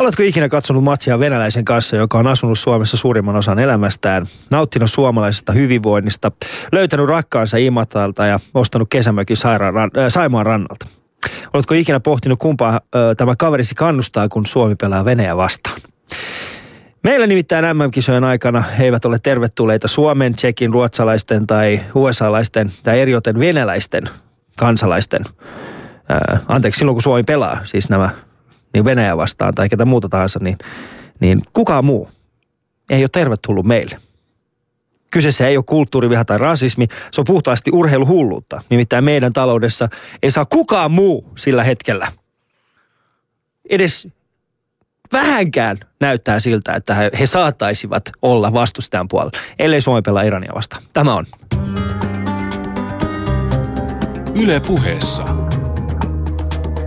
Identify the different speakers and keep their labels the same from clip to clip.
Speaker 1: Oletko ikinä katsonut matsia venäläisen kanssa, joka on asunut Suomessa suurimman osan elämästään, nauttinut suomalaisesta hyvinvoinnista, löytänyt rakkaansa Imatalta ja ostanut kesämökin sairaan, äh, Saimaan rannalta? Oletko ikinä pohtinut, kumpaa äh, tämä kaverisi kannustaa, kun Suomi pelaa Venäjä vastaan? Meillä nimittäin MM-kisojen aikana he eivät ole tervetulleita Suomen, Tsekin, ruotsalaisten tai USA-laisten tai erioten venäläisten kansalaisten. Ää, anteeksi, silloin kun Suomi pelaa, siis nämä niin Venäjä vastaan tai ketä muuta tahansa, niin, niin kukaan muu ei ole tervetullut meille. Kyseessä ei ole kulttuuriviha tai rasismi, se on puhtaasti urheiluhulluutta. Nimittäin meidän taloudessa ei saa kukaan muu sillä hetkellä edes vähänkään näyttää siltä, että he, saattaisivat olla vastustajan puolella, ellei Suomi pelaa Irania vastaan. Tämä on.
Speaker 2: Yle puheessa.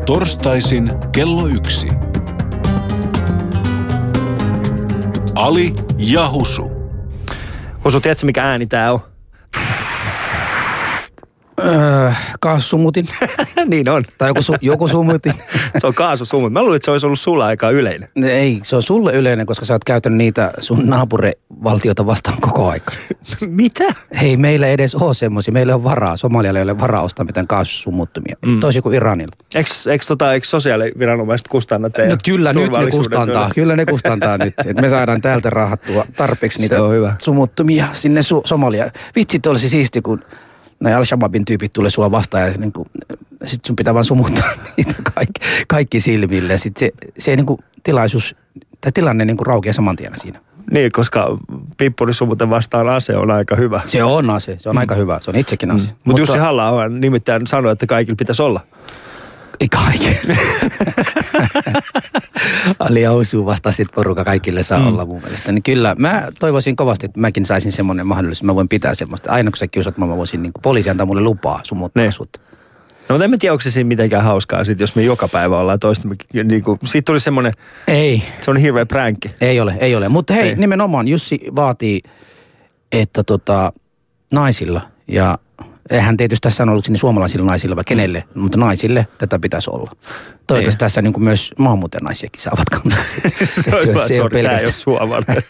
Speaker 2: Torstaisin kello yksi. Ali ja Husu.
Speaker 1: Husu, tiedätkö mikä ääni tää on?
Speaker 3: Öö, kaasusumutin.
Speaker 1: niin on.
Speaker 3: Tai joku, su, joku sumutin.
Speaker 1: se on kaasusumut. Mä luulin, että se olisi ollut sulla aika yleinen.
Speaker 3: Ei, se on sulle yleinen, koska sä oot käytänyt niitä sun naapurivaltiota vastaan koko aika.
Speaker 1: Mitä?
Speaker 3: Hei, meillä ei edes ole semmoisia. Meillä on varaa. Somalialla ei ole varaa ostaa mitään kaasusumuttumia. Mm. Toisin kuin Iranilla.
Speaker 1: Eikö, tota, eikö sosiaaliviranomaiset kustanna teidän
Speaker 3: no, kyllä nyt ne kustantaa. Kyllä ne kustantaa nyt. Et me saadaan täältä rahattua tarpeeksi niitä sumuttumia sinne su- Somaliaan. Vitsit olisi siisti, kun ne Al-Shabaabin tyypit tulee sua vastaan ja niin kuin, sit sun pitää vaan sumuttaa niitä kaikki, kaikki silmille. Sitten se, se niin kuin tilaisuus, tai tilanne niin kuin raukeaa saman tien siinä.
Speaker 1: Niin, koska pippurisumuten vastaan ase on aika hyvä.
Speaker 3: Se on ase, se on mm. aika hyvä, se on itsekin ase. Mm.
Speaker 1: Mut Mutta Jussi halla on nimittäin sanoi, että kaikilla pitäisi olla.
Speaker 3: Ei kaikki. Ali Ousu vastasi, että porukka kaikille saa mm. olla mun mielestä. Niin kyllä, mä toivoisin kovasti, että mäkin saisin semmoinen mahdollisuus. Mä voin pitää semmoista. Aina kun sä kiusat, mä voisin, niin poliisi antaa mulle lupaa sumuttaa niin. sut.
Speaker 1: No mutta en mä tiedä, onko se siinä mitenkään hauskaa, sit, jos me joka päivä ollaan toista. Niin kuin, siitä tuli semmoinen,
Speaker 3: ei.
Speaker 1: se on hirveä pränkki.
Speaker 3: Ei ole, ei ole. Mutta hei, ei. nimenomaan Jussi vaatii, että tota, naisilla ja eihän tietysti tässä on ollut sinne suomalaisilla naisilla vai kenelle, mutta naisille tätä pitäisi olla. Toivottavasti tässä niin kuin myös naisiakin saavat kantaa.
Speaker 1: se, se, se, se, on pelkästään. suomalainen.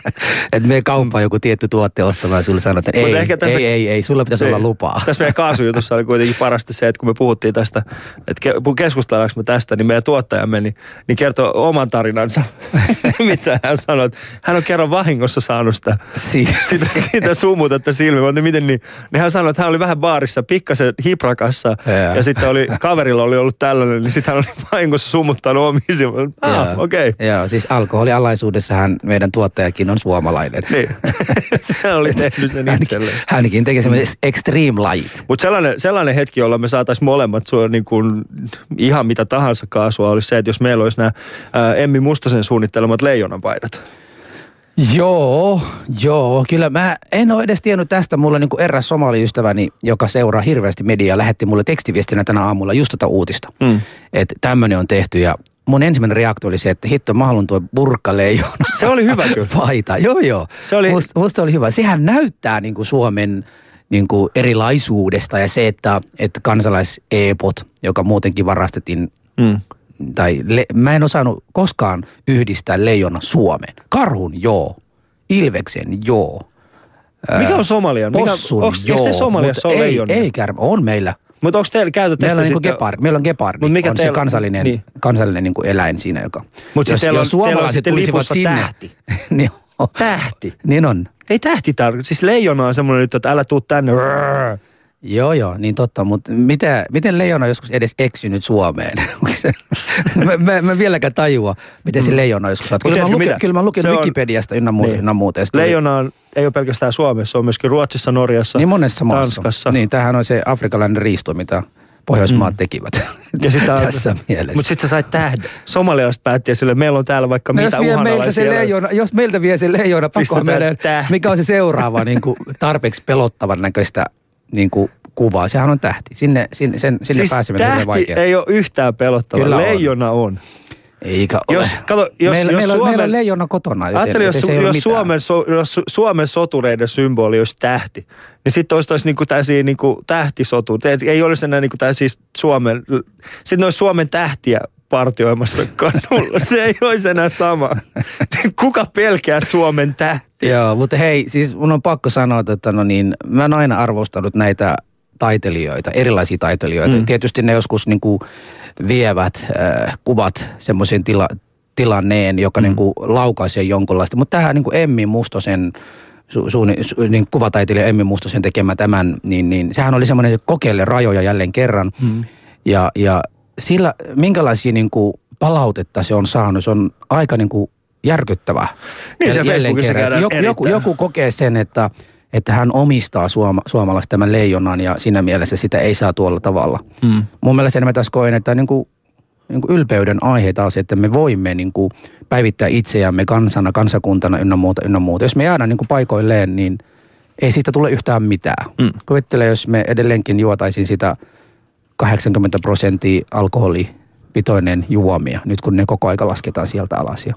Speaker 3: että me kauppaan joku tietty tuotte ostamaan ja sulle sanoo, että ei, ei, tässä, ei, ei, ei, sulla pitäisi ei. olla lupaa.
Speaker 1: Tässä meidän kaasujutussa oli kuitenkin parasta se, että kun me puhuttiin tästä, että keskustellaanko me tästä, niin meidän tuottajamme niin, niin kertoi oman tarinansa, mitä hän sanoi. Hän on kerran vahingossa saanut sitä, si- sitä, sitä sumutetta silmiä. Niin miten niin, niin hän sanoi, että hän oli vähän baarissa, pikkasen hiprakassa ja, ja sitten oli, kaverilla oli ollut tällainen, niin sitten hän oli vahingossa summuttanut omiin Ah, okei. Okay.
Speaker 3: Joo, siis alkoholialaisuudessahan meidän tuottajakin on suomalainen.
Speaker 1: Niin, se oli tehnyt sen itselleen.
Speaker 3: Hänkin teki semmoinen extreme light.
Speaker 1: Mutta sellainen, sellainen hetki, jolla me saataisiin molemmat on niin kuin ihan mitä tahansa kaasua, olisi se, että jos meillä olisi nämä Emmi Mustasen suunnittelemat leijonanpaidat.
Speaker 3: Joo, joo. Kyllä mä en ole edes tiennyt tästä. Mulla niin kuin eräs somaliystäväni, joka seuraa hirveästi mediaa, lähetti mulle tekstiviestinä tänä aamulla just tota uutista. Mm. Että tämmöinen on tehty ja mun ensimmäinen reaktio oli se, että hitto, mä haluan tuo burkaleijona.
Speaker 1: Se oli hyvä kyllä.
Speaker 3: Paita, joo joo. Se oli... Musta, musta oli hyvä. Sehän näyttää niin kuin Suomen niin kuin erilaisuudesta ja se, että, että kansalaiseepot, joka muutenkin varastettiin mm tai le, mä en osannut koskaan yhdistää leijona Suomeen. Karhun joo, Ilveksen joo.
Speaker 1: Mikä on Somalia?
Speaker 3: Possun
Speaker 1: Mikä, onks,
Speaker 3: joo.
Speaker 1: Somaliassa
Speaker 3: on? Ei, ei kärmä, on meillä.
Speaker 1: Mutta onko teillä käytössä
Speaker 3: meillä on niinku gepard, meillä on gepard, Mut mikä on teillä, se kansallinen, niin. kansallinen niinku eläin siinä, joka...
Speaker 1: Mutta jos, teillä on,
Speaker 3: jos suomalaiset
Speaker 1: teillä on tulisivat sinne... tähti.
Speaker 3: niin
Speaker 1: on. Tähti?
Speaker 3: Niin on.
Speaker 1: Ei tähti tarkoita. Siis leijona on semmoinen nyt, että älä tuu tänne. Rrr.
Speaker 3: Joo, joo, niin totta, mutta mitä, miten leijona on joskus edes eksynyt Suomeen? mä, mä, mä vieläkään tajua, miten se mm. leijona joskus on. Kyllä, mä luke, kyllä mä luken Wikipediasta ynnä muuta. Niin. Ynnä muuta
Speaker 1: leijona on, ei ole pelkästään Suomessa, se on myöskin Ruotsissa, Norjassa,
Speaker 3: niin monessa
Speaker 1: Tanskassa.
Speaker 3: Maassa. Niin, tämähän on se afrikalainen riisto, mitä Pohjoismaat mm. tekivät ja sitä, tässä mielessä.
Speaker 1: Mutta sitten sä sait tähden. Somaliasta päätti sille, meillä on täällä vaikka no mitä jos meiltä
Speaker 3: se leijona, Jos meiltä vie se leijona, pakko meidän, mikä on se seuraava niin kuin, tarpeeksi pelottavan näköistä niin kuin, kuvaa. Sehän on tähti. Sinne, sinne, sen, sinne siis pääseminen
Speaker 1: tähti
Speaker 3: on vaikea.
Speaker 1: ei ole yhtään pelottava. Kyllä Leijona on. on.
Speaker 3: Eikä ole. Jos, kato, jos, meillä, jos meillä, Suomen, meillä on leijona kotona. Joten,
Speaker 1: Ajattelin, jos, jos, Suomen, so, jos Suomen sotureiden symboli olisi tähti, niin sitten olisi, olisi niinku tällaisia niinku tähtisotu. Ei olisi enää niinku tällaisia Suomen, sitten olisi Suomen tähtiä partioimassa kadulla. Se ei olisi enää sama. Kuka pelkää Suomen tähti?
Speaker 3: Joo, mutta hei, siis mun on pakko sanoa, että no niin, mä oon aina arvostanut näitä taiteilijoita, erilaisia taiteilijoita. Mm. Tietysti ne joskus niin kuin vievät äh, kuvat semmoisen tila, tilanneen, joka mm. niin kuin laukaisee jonkunlaista. Mutta tähän niin kuin Emmi Mustosen su, su, su, niin kuvataiteilija Emmi Mustosen tekemä tämän, niin, niin sehän oli semmoinen, että kokeile rajoja jälleen kerran. Mm. Ja, ja sillä, minkälaisia niin kuin palautetta se on saanut, se on aika niin kuin järkyttävä.
Speaker 1: Niin se Facebookissa käydään
Speaker 3: joku, joku, joku kokee sen, että, että hän omistaa suoma, suomalaista tämän leijonan ja siinä mielessä sitä ei saa tuolla tavalla. Mm. Mun mielestä enemmän tässä koen, että niin kuin, niin kuin ylpeyden aihe taas, että me voimme niin kuin päivittää itseämme kansana, kansakuntana ynnä muuta, ynnä muuta. Jos me jäädään niin kuin paikoilleen, niin ei siitä tule yhtään mitään. Mm. Kuvittele, jos me edelleenkin juotaisiin sitä 80 prosenttia alkoholipitoinen juomia, nyt kun ne koko aika lasketaan sieltä alas. Ja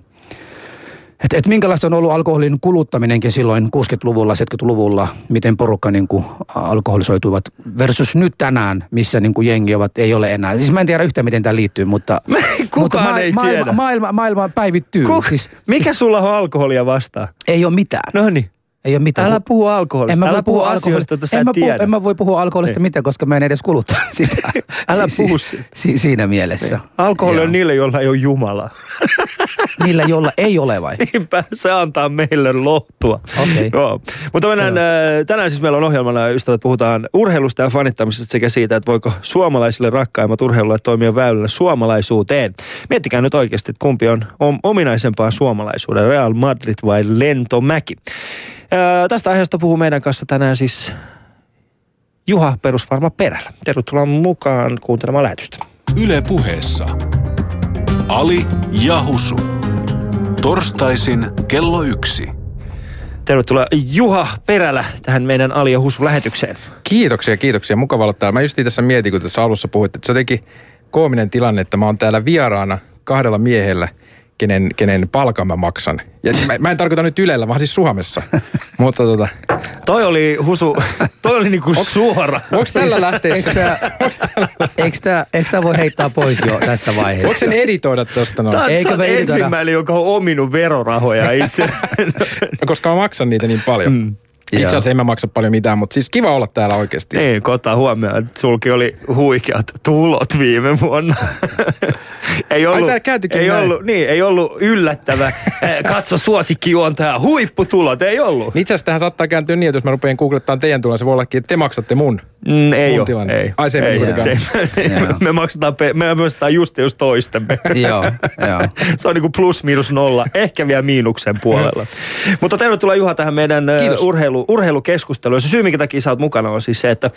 Speaker 3: et, et minkälaista on ollut alkoholin kuluttaminenkin silloin 60-luvulla, 70-luvulla, miten porukka niin kuin alkoholisoituivat versus nyt tänään, missä niin kuin jengi ovat, ei ole enää. Siis mä en tiedä yhtään, miten tämä liittyy, mutta,
Speaker 1: Kukaan mutta ma- ei
Speaker 3: maailma,
Speaker 1: tiedä.
Speaker 3: Maailma, maailma päivittyy.
Speaker 1: Kuk- siis, mikä sulla on alkoholia vastaan?
Speaker 3: Ei ole mitään.
Speaker 1: No niin.
Speaker 3: Ei ole mitään.
Speaker 1: Älä puhu alkoholista.
Speaker 3: En
Speaker 1: Älä puhu asioista, joita sä
Speaker 3: en, mä
Speaker 1: tiedä.
Speaker 3: puhu, en mä voi puhua alkoholista mitään, koska mä en edes kuluta sitä.
Speaker 1: Älä
Speaker 3: si-
Speaker 1: puhu
Speaker 3: si- si- Siinä mielessä.
Speaker 1: Niin. Alkoholi
Speaker 3: Joo.
Speaker 1: on niille, joilla ei ole Jumala.
Speaker 3: Niillä, joilla ei ole vai?
Speaker 1: Niinpä se antaa meille lohtua.
Speaker 3: Okei.
Speaker 1: Joo. Mutta mennään, äh, tänään siis meillä on ohjelmana, ystävät, puhutaan urheilusta ja fanittamisesta sekä siitä, että voiko suomalaisille rakkaimmat urheilulajat toimia väylällä suomalaisuuteen. Miettikää nyt oikeasti, että kumpi on om- ominaisempaa suomalaisuuden, Real Madrid vai Lentomäki. Äh, tästä aiheesta puhuu meidän kanssa tänään siis Juha Perusvarma Perällä. Tervetuloa mukaan kuuntelemaan lähetystä.
Speaker 2: Yle puheessa. Ali ja Husu. Torstaisin kello yksi.
Speaker 1: Tervetuloa Juha Perälä tähän meidän Ali ja Husu lähetykseen.
Speaker 4: Kiitoksia, kiitoksia. Mukava olla täällä. Mä just tässä mietin, kun tuossa alussa puhuit, että se on jotenkin koominen tilanne, että mä oon täällä vieraana kahdella miehellä, kenen, kenen palkan mä maksan. Ja mä, mä en tarkoita nyt Ylellä, vaan siis Suomessa. Mutta tota,
Speaker 1: Toi oli Husu, toi oli niinku suora.
Speaker 4: onko tällä lähteä,
Speaker 3: Eikö tää, eikö, tää, eikö tää voi heittää pois jo tässä vaiheessa?
Speaker 4: voiko sen editoida tosta noin?
Speaker 1: Tää,
Speaker 3: Eikö me editoida?
Speaker 1: ensimmäinen, joka on ominut verorahoja itse.
Speaker 4: No, koska mä maksan niitä niin paljon. Mm. Itse asiassa en mä maksa paljon mitään, mutta siis kiva olla täällä oikeasti.
Speaker 1: niin, kun ottaa huomioon, että sulki oli huikeat tulot viime vuonna. ei ollut,
Speaker 4: käytikin
Speaker 1: ei
Speaker 4: näin.
Speaker 1: ollut, niin, ei ollut yllättävä. Eh, Katso suosikkijuontaja, huipputulot, ei ollut.
Speaker 4: Itse asiassa tähän saattaa kääntyä niin, että jos mä rupean googlettamaan teidän tulon, se voi ollakin, että te maksatte mun.
Speaker 1: Mm, ei
Speaker 4: Mun
Speaker 1: ole,
Speaker 4: tilanne.
Speaker 1: ei.
Speaker 4: Ai, se ei
Speaker 1: ei, se, me, maksetaan, pe- me maksetaan just ja just toistemme.
Speaker 3: Joo, joo.
Speaker 1: Se on niinku plus miinus nolla, ehkä vielä miinuksen puolella. Mutta tervetuloa Juha tähän meidän
Speaker 4: Kiitos.
Speaker 1: urheilu, urheilukeskusteluun. Se syy, minkä takia sä oot mukana, on siis se, että äh,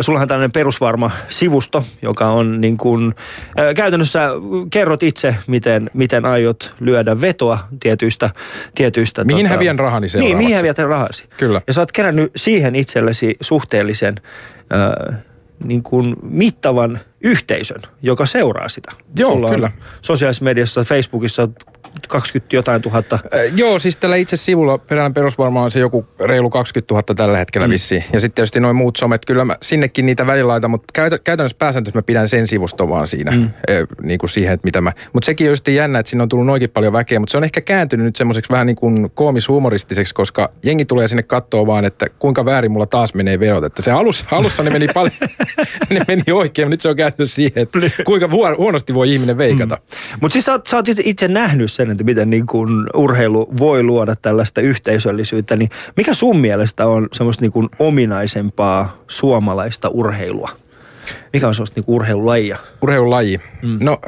Speaker 1: sullahan on tällainen perusvarma sivusto, joka on niin kuin, äh, käytännössä kerrot itse, miten, miten aiot lyödä vetoa tietyistä... tietyistä
Speaker 4: Mihin häviän rahani
Speaker 1: Niin,
Speaker 4: seuraavaksi?
Speaker 1: mihin häviät rahasi.
Speaker 4: Kyllä.
Speaker 1: Ja sä oot kerännyt siihen itsellesi suhteellisen äh, niin kuin mittavan yhteisön, joka seuraa sitä.
Speaker 4: Joo,
Speaker 1: Sulla
Speaker 4: kyllä.
Speaker 1: Sosiaalisessa mediassa, Facebookissa 20 jotain tuhatta.
Speaker 4: Ö, Joo, siis tällä itse sivulla perään perusvarmaan on se joku reilu 20 000 tällä hetkellä mm. vissiin. Ja sitten tietysti noin muut somet, kyllä mä sinnekin niitä välillä laitan, mutta käytä, käytännössä pääsääntöisesti mä pidän sen sivuston vaan siinä, mm. niin kuin siihen, että mitä mä... Mutta sekin on just jännä, että siinä on tullut noinkin paljon väkeä, mutta se on ehkä kääntynyt nyt semmoiseksi vähän niin kuin koomis-humoristiseksi, koska jengi tulee sinne katsoa vaan, että kuinka väärin mulla taas menee verot. Että se alussa, alussa ne meni paljon, ne meni oikein, mutta nyt se on kääntynyt siihen, että kuinka huo- huonosti voi ihminen veikata. Mm.
Speaker 1: Mutta siis sä oot, sä oot itse- itse nähnyt sen, että miten niin kuin urheilu voi luoda tällaista yhteisöllisyyttä. Niin mikä sun mielestä on semmoista niin kuin ominaisempaa suomalaista urheilua? Mikä on semmoista niin urheilulajia?
Speaker 4: urheilulaji. Mm. No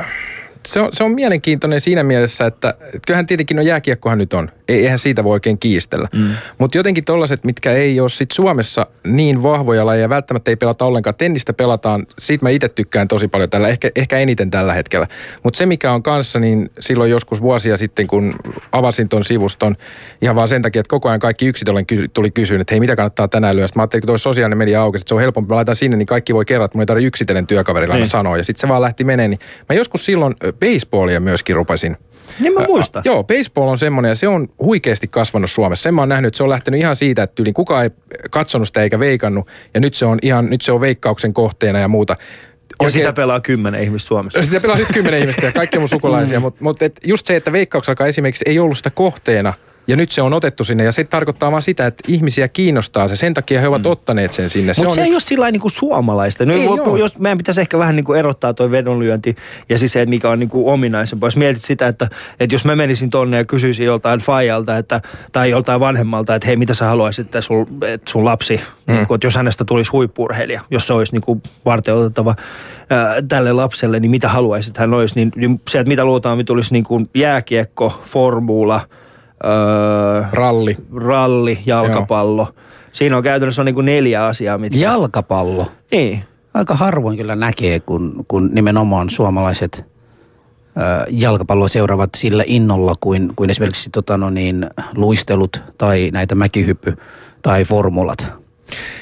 Speaker 4: se on, se on mielenkiintoinen siinä mielessä, että kyllähän tietenkin no jääkiekkohan nyt on. Ei, eihän siitä voi oikein kiistellä. Mm. Mutta jotenkin tollaiset, mitkä ei ole sit Suomessa niin vahvoja lajeja, välttämättä ei pelata ollenkaan. Tennistä pelataan, siitä mä itse tykkään tosi paljon tällä, ehkä, ehkä eniten tällä hetkellä. Mutta se mikä on kanssa, niin silloin joskus vuosia sitten, kun avasin ton sivuston, ihan vaan sen takia, että koko ajan kaikki yksitellen kysy, tuli kysyä, että hei, mitä kannattaa tänään lyödä. Sitten mä ajattelin, kun toi sosiaalinen media auki, että se on helpompi, mä laitan sinne, niin kaikki voi kerrata, että mun ei tarvitse yksitellen työkaverilla
Speaker 1: Niin.
Speaker 4: sanoa. Ja sitten se vaan lähti menee. Niin mä joskus silloin baseballia myöskin rupesin
Speaker 1: Niin mä muistan.
Speaker 4: Joo, baseball on semmoinen ja se on huikeasti kasvanut Suomessa. Sen mä oon nähnyt, että se on lähtenyt ihan siitä, että yli kukaan ei katsonut sitä eikä veikannut. Ja nyt se on ihan, nyt se on veikkauksen kohteena ja muuta.
Speaker 1: Ja oikein... sitä pelaa kymmenen ihmistä Suomessa.
Speaker 4: Sitä pelaa nyt kymmenen ihmistä ja kaikki mun sukulaisia, mutta mut just se, että veikkauksella esimerkiksi ei ollut sitä kohteena – ja nyt se on otettu sinne ja se tarkoittaa vaan sitä, että ihmisiä kiinnostaa se. Sen takia he ovat mm. ottaneet sen sinne.
Speaker 1: Mutta se, se ei yks... ole sillä niin kuin suomalaista. Nyt, ei jos, meidän pitäisi ehkä vähän niin kuin erottaa tuo vedonlyönti ja siis se, että mikä on niin kuin ominaisempaa. Jos mietit sitä, että, että jos mä menisin tonne ja kysyisin joltain faijalta että, tai joltain vanhemmalta, että hei mitä sä haluaisit, että sun, että sun lapsi, mm. niin kuin, että jos hänestä tulisi huippurheilija, jos se olisi niin kuin varteutettava tälle lapselle, niin mitä haluaisit hän olisi, niin, niin se, että mitä luotaan, tulisi niin kuin jääkiekko, formula –
Speaker 4: Öö, ralli.
Speaker 1: Ralli, jalkapallo. Joo. Siinä on käytännössä on niin kuin neljä asiaa. Mitkä...
Speaker 3: Jalkapallo?
Speaker 1: Niin.
Speaker 3: Aika harvoin kyllä näkee, kun, kun nimenomaan suomalaiset ö, jalkapalloa seuraavat sillä innolla kuin, kuin esimerkiksi tota, no niin, luistelut tai näitä mäkihyppy tai formulat.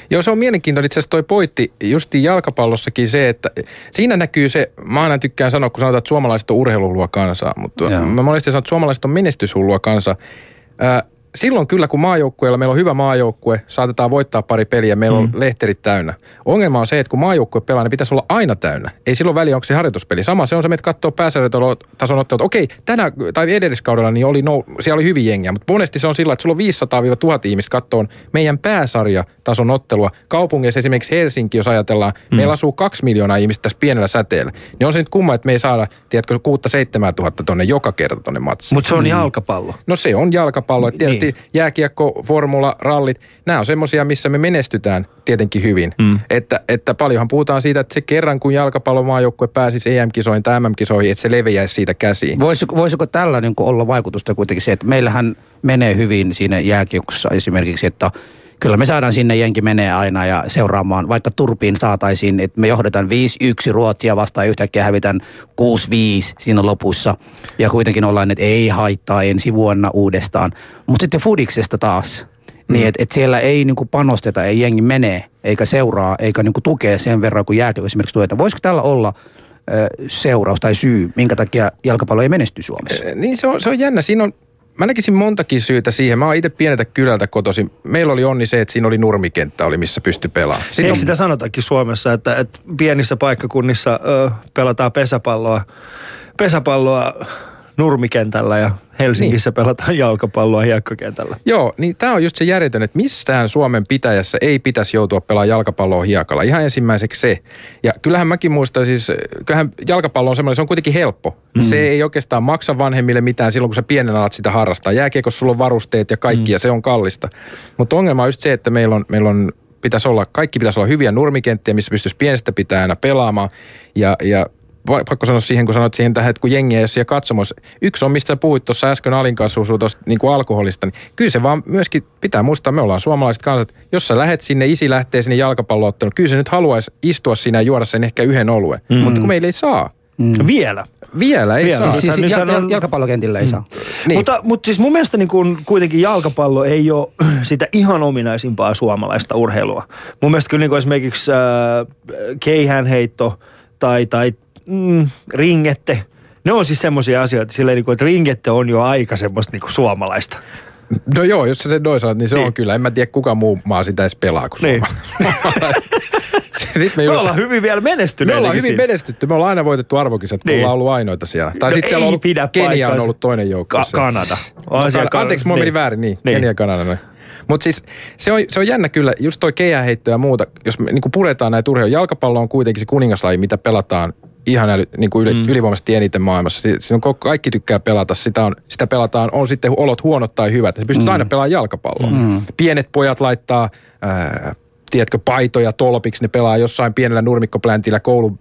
Speaker 4: Joo, se on mielenkiintoinen itse asiassa toi pointti justiin jalkapallossakin se, että siinä näkyy se, mä aina tykkään sanoa, kun sanotaan, että suomalaiset on urheiluhullua kansaa, mutta Joo. mä monesti sanon, että suomalaiset on menestyshullua kansaa silloin kyllä, kun maajoukkueella meillä on hyvä maajoukkue, saatetaan voittaa pari peliä, meillä on mm. lehterit täynnä. Ongelma on se, että kun maajoukkue pelaa, niin pitäisi olla aina täynnä. Ei silloin väliä, onko se harjoituspeli. Sama se on se, että katsoo pääsarjatason ottelut. Okei, tänä tai edelliskaudella niin oli, no, siellä oli hyvin jengiä, mutta monesti se on sillä, että sulla on 500-1000 ihmistä katsoo meidän pääsarjatason ottelua. Kaupungeissa esimerkiksi Helsinki, jos ajatellaan, mm. meillä asuu kaksi miljoonaa ihmistä tässä pienellä säteellä. Niin on se nyt kumma, että me ei saada, tiedätkö, 6-7 tuhatta tonne joka kerta tonne matsiin.
Speaker 1: Mutta se on mm. jalkapallo.
Speaker 4: No se on jalkapallo. Niin. Tietysti tietysti jääkiekko, formula, rallit, nämä on semmoisia, missä me menestytään tietenkin hyvin. Mm. Että, että paljonhan puhutaan siitä, että se kerran kun jalkapallomaajoukkue pääsisi EM-kisoihin tai MM-kisoihin, että se leviäisi siitä käsiin.
Speaker 3: Voisiko, voisiko tällä niin olla vaikutusta kuitenkin se, että meillähän menee hyvin siinä jääkiekossa esimerkiksi, että kyllä me saadaan sinne jenki menee aina ja seuraamaan, vaikka turpiin saataisiin, että me johdetaan 5-1 Ruotsia vastaan yhtäkkiä hävitään 6-5 siinä lopussa. Ja kuitenkin ollaan, että ei haittaa ensi vuonna uudestaan. Mutta sitten Fudiksesta taas, mm. niin että et siellä ei niinku panosteta, ei jengi menee, eikä seuraa, eikä niinku tukea sen verran kuin jääkö esimerkiksi tueta. Voisiko tällä olla seuraus tai syy, minkä takia jalkapallo ei menesty Suomessa?
Speaker 4: Niin se on, se on jännä. Siinä on Mä näkisin montakin syytä siihen. Mä oon itse pieneltä kylältä kotoisin. Meillä oli onni se, että siinä oli nurmikenttä, oli missä pystyi pelaamaan.
Speaker 1: Eikö on... sitä sanotakin Suomessa, että, että pienissä paikkakunnissa ö, pelataan pesäpalloa, pesäpalloa nurmikentällä ja Helsingissä niin. pelataan jalkapalloa hiekkakentällä.
Speaker 4: Joo, niin tämä on just se järjetön, että missään Suomen pitäjässä ei pitäisi joutua pelaamaan jalkapalloa hiekalla. Ihan ensimmäiseksi se. Ja kyllähän mäkin muistan siis, kyllähän jalkapallo on semmoinen, se on kuitenkin helppo. Mm. Se ei oikeastaan maksa vanhemmille mitään silloin, kun sä pienen alat sitä harrastaa. Jääkiekossa sulla on varusteet ja kaikki mm. ja se on kallista. Mutta ongelma on just se, että meillä on, meillä on pitäisi olla, kaikki pitäisi olla hyviä nurmikenttiä, missä pystyisi pienestä pitää aina pelaamaan. Ja, ja pakko sanoa siihen, kun sanoit siihen tähän, että kun jengiä ei ole siellä katsomassa. Yksi on, mistä sä puhuit tuossa äsken Alin kanssa tuosta niin kuin alkoholista, niin kyllä se vaan myöskin pitää muistaa, me ollaan suomalaiset kansat. Jos sä lähet sinne, isi lähtee sinne jalkapallootteluun, kyllä se nyt haluaisi istua siinä ja juoda sen ehkä yhden oluen. Mm. Mutta kun meillä ei saa.
Speaker 1: Mm. Vielä.
Speaker 4: Vielä ei Vielä. saa.
Speaker 3: Siis, siis jal- on... jalkapallokentillä ei mm. saa.
Speaker 1: Niin. Mutta, mutta siis mun mielestä niin kun kuitenkin jalkapallo ei ole sitä ihan ominaisimpaa suomalaista urheilua. Mun mielestä kyllä niin kuin esimerkiksi äh, keihänheitto tai, tai mm, ringette. Ne on siis semmoisia asioita, silleen, niin kuin, että ringette on jo aika semmoista niin kuin suomalaista.
Speaker 4: No joo, jos sä sen noin sanot, niin se niin. on kyllä. En mä tiedä, kuka muu maa sitä edes pelaa kuin niin.
Speaker 1: Sitten me, me ollaan hyvin vielä menestyneet.
Speaker 4: Me ollaan hyvin siinä. menestytty. Me ollaan aina voitettu arvokisat, kun niin. ollaan ollut ainoita siellä. Tai no sitten siellä on ollut, pidä Kenia on ollut toinen joukko.
Speaker 1: Ka- Kanada.
Speaker 4: No, kan- anteeksi, mulla niin. meni väärin. Niin, niin. Kenia ja Kanada. Mutta siis se on, se on jännä kyllä, just toi keihäheitto ja muuta, jos me niin puretaan näitä urheilua. Jalkapallo on kuitenkin se kuningaslaji, mitä pelataan ihan äly, niin kuin yli, mm. ylivoimaisesti eniten maailmassa. Siinä on, kaikki tykkää pelata, sitä, on, sitä pelataan, on sitten olot huonot tai hyvät. Se pystyt mm. aina pelaamaan jalkapalloa. Mm. Pienet pojat laittaa... Ää, tiedätkö, paitoja tolpiksi, ne pelaa jossain pienellä nurmikkopläntillä koulun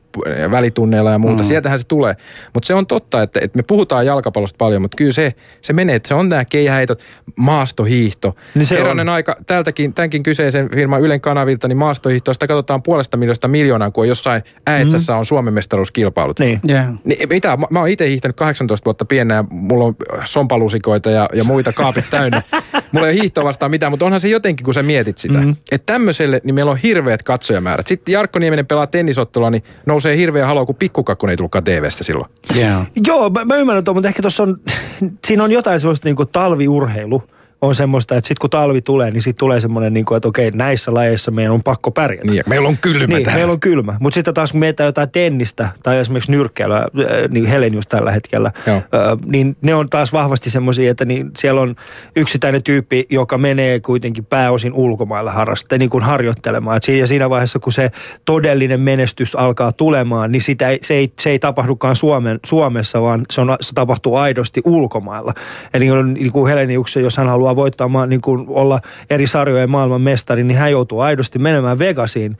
Speaker 4: välitunneilla ja muuta. Mm. Sieltähän se tulee. Mutta se on totta, että, että me puhutaan jalkapallosta paljon, mutta kyllä se, se menee, että se on nämä keihäitot, maastohiihto. Niin se on. aika, tältäkin, tämänkin kyseisen firman Ylen kanavilta, niin maastohiihtoista katsotaan puolesta miljoonasta miljoonaa, kun on jossain Äetsässä mm. on Suomen mestaruuskilpailut.
Speaker 1: Niin. Yeah.
Speaker 4: niin mitä, mä, mä oon itse hiihtänyt 18 vuotta pienää, mulla on sompalusikoita ja, ja muita kaapit täynnä. mulla ei ole hiihtoa vastaan mitään, mutta onhan se jotenkin, kun sä mietit sitä. Mm. Että tämmöiselle, niin meillä on hirveät katsojamäärät. Sitten Jarkko Nieminen pelaa tennisottelua, niin nousee nousee hirveä halo, kun pikkukakkonen ei tullutkaan TV-stä silloin.
Speaker 1: Yeah. Joo, mä, mä ymmärrän tuon, mutta ehkä tuossa on, siinä on jotain sellaista niin kuin talviurheilu on semmoista, että sitten kun talvi tulee, niin sitten tulee semmoinen, niin kuin, että okei, näissä lajeissa meidän on pakko pärjätä.
Speaker 4: Niin, meillä on kylmä
Speaker 1: Niin, meillä on kylmä. Mutta sitten taas kun mietitään jotain tennistä tai esimerkiksi nyrkkeilyä, äh, niin Helen just tällä hetkellä,
Speaker 4: Joo.
Speaker 1: niin ne on taas vahvasti semmoisia, että niin siellä on yksittäinen tyyppi, joka menee kuitenkin pääosin ulkomailla harrastaa, niin kuin harjoittelemaan. Et siinä, ja siinä vaiheessa, kun se todellinen menestys alkaa tulemaan, niin sitä ei, se, ei, se ei tapahdukaan Suomen, Suomessa, vaan se, on, se tapahtuu aidosti ulkomailla. Eli niin kuin Heleniuksen, jos hän haluaa voittaa, maa- niin kuin olla eri sarjojen maailman mestari, niin hän joutuu aidosti menemään Vegasiin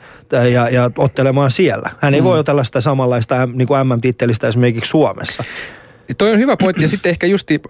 Speaker 1: ja, ja ottelemaan siellä. Hän ei mm. voi otella sitä samanlaista niin kuin MM-tittelistä esimerkiksi Suomessa.
Speaker 4: Toi on hyvä pointti ja sitten ehkä justi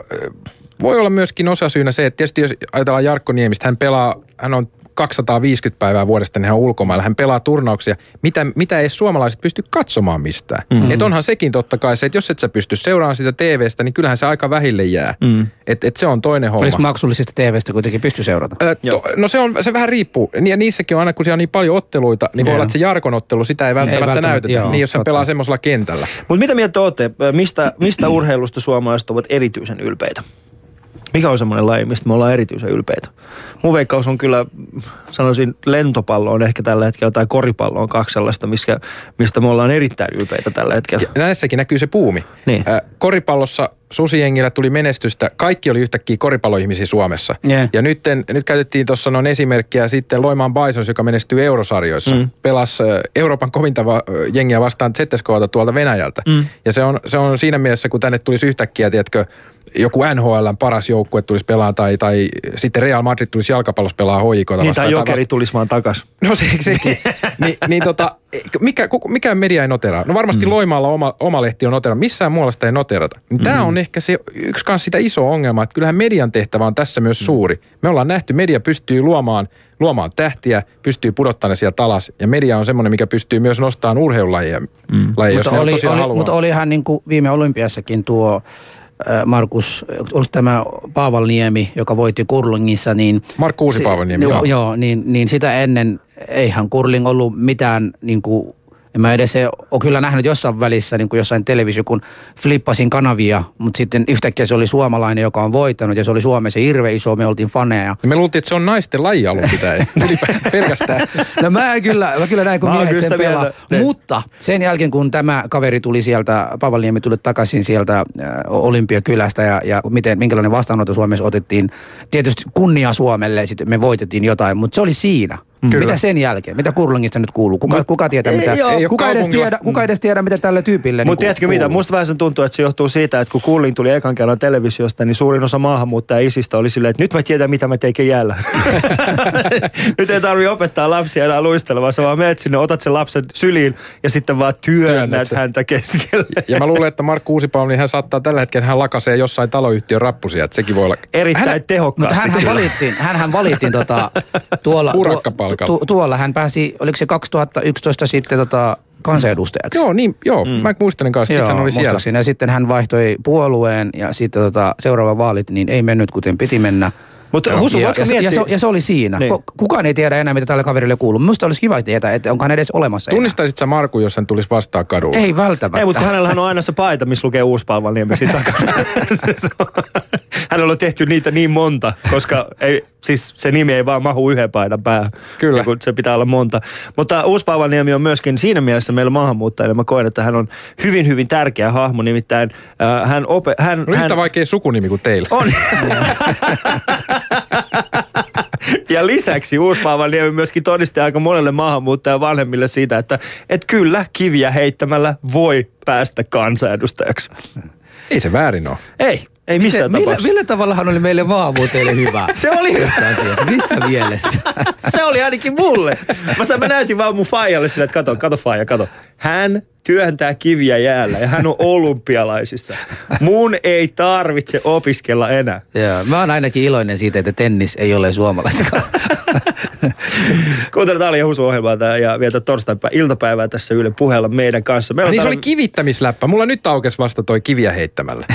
Speaker 4: voi olla myöskin osasyynä se, että tietysti jos ajatellaan Jarkko Niemistä, hän pelaa, hän on 250 päivää vuodesta, niin hän on ulkomailla. Hän pelaa turnauksia, mitä, mitä ei suomalaiset pysty katsomaan mistään. Mm. Et onhan sekin totta kai se, että jos et sä pysty seuraamaan sitä TVstä, niin kyllähän se aika vähille jää. Mm. Et, et se on toinen homma.
Speaker 3: Olisiko maksullisesta TVstä kuitenkin pysty seurata?
Speaker 4: Ö, to, no se, on, se vähän riippuu. Ja niissäkin on aina, kun siellä on niin paljon otteluita, niin voi olla, että se Jarkon ottelu, sitä ei välttämättä,
Speaker 3: Ei välttämättä,
Speaker 4: näytetä.
Speaker 3: joo,
Speaker 4: niin jos hän
Speaker 3: totta.
Speaker 4: pelaa semmoisella kentällä.
Speaker 1: Mutta mitä mieltä olette, mistä, mistä urheilusta suomalaiset ovat erityisen ylpeitä? Mikä on semmoinen laji, mistä me ollaan erityisen ylpeitä? Mun veikkaus on kyllä, sanoisin, lentopallo on ehkä tällä hetkellä, tai koripallo on kaksi sellaista, mistä, mistä me ollaan erittäin ylpeitä tällä hetkellä.
Speaker 4: Ja näissäkin näkyy se puumi.
Speaker 1: Niin.
Speaker 4: Ä, koripallossa susijengillä tuli menestystä. Kaikki oli yhtäkkiä koripalloihmisiä Suomessa.
Speaker 3: Yeah.
Speaker 4: Ja nyt, nyt käytettiin tuossa noin esimerkkiä sitten Loimaan Bisons, joka menestyy eurosarjoissa. Mm. Pelasi Euroopan kovinta va- jengiä vastaan ZSKta tuolta Venäjältä. Mm. Ja se on, se on siinä mielessä, kun tänne tulisi yhtäkkiä, tiedätkö, joku NHLn paras joukkue tulisi pelaa tai, tai sitten Real Madrid tulisi jalkapallossa pelaa hoikota
Speaker 1: Niin,
Speaker 4: vastaan.
Speaker 1: tai
Speaker 4: tai
Speaker 1: jokeri tulisi vaan takas.
Speaker 4: No se, sekin. Ni, niin tota, mikä, kuka- mikä media ei noteraa? No varmasti mm. Loimaalla oma, oma lehti on noterannut, missään muualla sitä ei noterata. Niin Tämä on ehkä se yksi kans sitä iso ongelma, että kyllähän median tehtävä on tässä myös suuri. Me ollaan nähty, media pystyy luomaan, luomaan tähtiä, pystyy pudottamaan ne sieltä alas. Ja media on semmoinen, mikä pystyy myös nostamaan urheilulajeja, mm. lajeja, jos
Speaker 3: mutta,
Speaker 4: ne
Speaker 3: oli, oli,
Speaker 4: haluaa.
Speaker 3: mutta olihan niin kuin viime olympiassakin tuo Markus, ollut tämä Paavalniemi, joka voitti kurlingissa, niin...
Speaker 4: Markku Uusi-Paavalniemi,
Speaker 3: joo.
Speaker 4: joo.
Speaker 3: joo niin, niin sitä ennen eihän kurling ollut mitään niin kuin, en mä edes ole kyllä nähnyt jossain välissä niin kuin jossain televisio, kun flippasin kanavia, mutta sitten yhtäkkiä se oli suomalainen, joka on voittanut ja se oli Suomessa hirveän iso, me oltiin faneja.
Speaker 4: Me luultiin, että se on naisten laji alun pitäen. Pelkästään.
Speaker 3: No mä kyllä, mä kyllä näin, kun
Speaker 1: Mä
Speaker 3: miehet sen pelaa.
Speaker 1: mieltä, niin.
Speaker 3: Mutta sen jälkeen, kun tämä kaveri tuli sieltä, Paavaliemi tuli takaisin sieltä äh, Olympiakylästä ja, ja miten, minkälainen vastaanotto Suomessa otettiin. Tietysti kunnia Suomelle, sitten me voitettiin jotain, mutta se oli siinä.
Speaker 4: Kyllä.
Speaker 3: Mitä sen jälkeen? Mitä kurlingista nyt kuuluu? Kuka, kuka tietää,
Speaker 1: ei
Speaker 3: mitä,
Speaker 1: oo.
Speaker 4: Ei oo
Speaker 3: kuka, edes tiedä, kuka edes tiedä, mitä tälle tyypille
Speaker 1: Mutta
Speaker 3: niin
Speaker 1: tiedätkö mitä, musta vähän sen tuntuu, että se johtuu siitä, että kun Kulling tuli ekan kerran televisiosta, niin suurin osa maahanmuuttaja isistä oli silleen, että nyt mä tiedän, mitä mä teikin jäällä. nyt ei tarvi opettaa lapsia enää luistelemaan, sä vaan menet sinne, otat sen lapsen syliin ja sitten vaan työnnät
Speaker 4: Työnnät
Speaker 1: häntä keskelle.
Speaker 4: Ja mä luulen, että Markku Uusipauli, niin hän saattaa tällä hetkellä, hän lakasee jossain taloyhtiön rappusia, että sekin voi olla.
Speaker 1: Erittäin
Speaker 4: Hän,
Speaker 1: tehokkaasti.
Speaker 3: Mutta hänhän valittiin, hänhän valittiin tota, tuolla,
Speaker 4: Urakkapalkalla.
Speaker 3: tu, tuolla, hän pääsi, oliko se 2011 sitten tota, kansanedustajaksi?
Speaker 4: Joo, niin, joo. Mm. Mä muistelen kanssa, että hän oli siellä.
Speaker 3: muistaakseni. Ja sitten hän vaihtoi puolueen ja sitten tota, seuraava vaalit, niin ei mennyt kuten piti mennä.
Speaker 1: Mutta Husu,
Speaker 3: ja, ja, se, ja, se, ja se oli siinä.
Speaker 1: Niin.
Speaker 3: Kukaan ei tiedä enää, mitä tälle kaverille kuuluu. Minusta olisi kiva tietää, että onko hän edes olemassa.
Speaker 4: Tunnistaisit sä Marku, jos hän tulisi vastaan kadulla?
Speaker 3: Ei välttämättä.
Speaker 1: Ei, mutta kun hänellähän on aina se paita, missä lukee Uuspalvaniemi siinä takana. Hänellä on tehty niitä niin monta, koska ei, siis se nimi ei vaan mahu yhden paidan päähän.
Speaker 4: Kyllä.
Speaker 1: Ja kun se pitää olla monta. Mutta Uuspalvaniemi on myöskin siinä mielessä meillä maahanmuuttajille. Mä koen, että hän on hyvin, hyvin tärkeä hahmo. Nimittäin äh, hän, ope, hän,
Speaker 4: No
Speaker 1: hän
Speaker 4: yhtä vaikea sukunimi kuin teillä.
Speaker 1: on. ja lisäksi Uuspaavalniemi myöskin todisti aika monelle maahanmuuttajan vanhemmille siitä, että et kyllä kiviä heittämällä voi päästä kansanedustajaksi.
Speaker 4: Ei se väärin ole.
Speaker 1: Ei, ei missään
Speaker 3: millä,
Speaker 1: tapauksessa.
Speaker 3: millä tavalla hän oli meille maahanmuuttajille hyvä?
Speaker 1: Se oli hyvä.
Speaker 3: Asiassa. Missä mielessä?
Speaker 1: Se oli ainakin mulle. Mä, sain, mä näytin vaan mun faijalle sille, että kato, kato faija, kato. Hän työntää kiviä jäällä ja hän on olympialaisissa. Mun ei tarvitse opiskella enää.
Speaker 3: Joo, mä oon ainakin iloinen siitä, että tennis ei ole suomalaista.
Speaker 1: Kuuntelet Ali ja Husu ohjelmaa tää ja vietä torstai iltapäivää tässä Yle puheella meidän kanssa. Meillä on
Speaker 4: Niin se oli kivittämisläppä. Mulla nyt aukesi vasta toi kiviä heittämällä.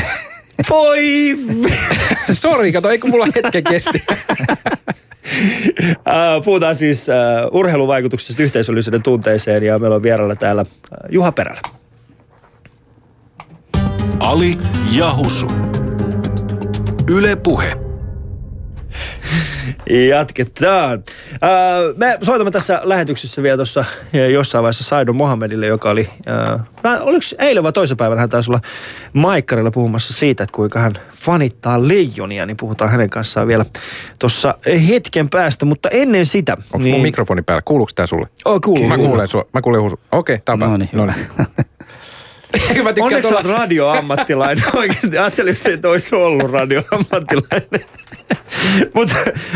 Speaker 1: Voi
Speaker 4: Sori, kato, ei kun mulla hetken kesti.
Speaker 1: Äh, Puhutaan siis äh, urheiluvaikutuksesta yhteisöllisyyden tunteeseen ja meillä on vierailla täällä äh, Juha Perälä.
Speaker 2: Ali ja Husu. Yle Puhe.
Speaker 1: Jatketaan. me soitamme tässä lähetyksessä vielä tuossa jossain vaiheessa Saido Mohamedille, joka oli, äh, oliko eilen vai toisen päivänä hän taisi olla Maikkarilla puhumassa siitä, että kuinka hän fanittaa leijonia, niin puhutaan hänen kanssaan vielä tuossa hetken päästä, mutta ennen sitä.
Speaker 4: Onko niin... mun mikrofoni päällä? Kuuluuko tämä sulle?
Speaker 1: Oh, kuuluu.
Speaker 4: Mä kuulen sua. Mä kuulen Okei, okay, tää on
Speaker 3: no niin, niin.
Speaker 1: Onneksi tuolla... olet radioammattilainen. Oikeasti ajattelin, jos et olisi ollut radioammattilainen. mutta,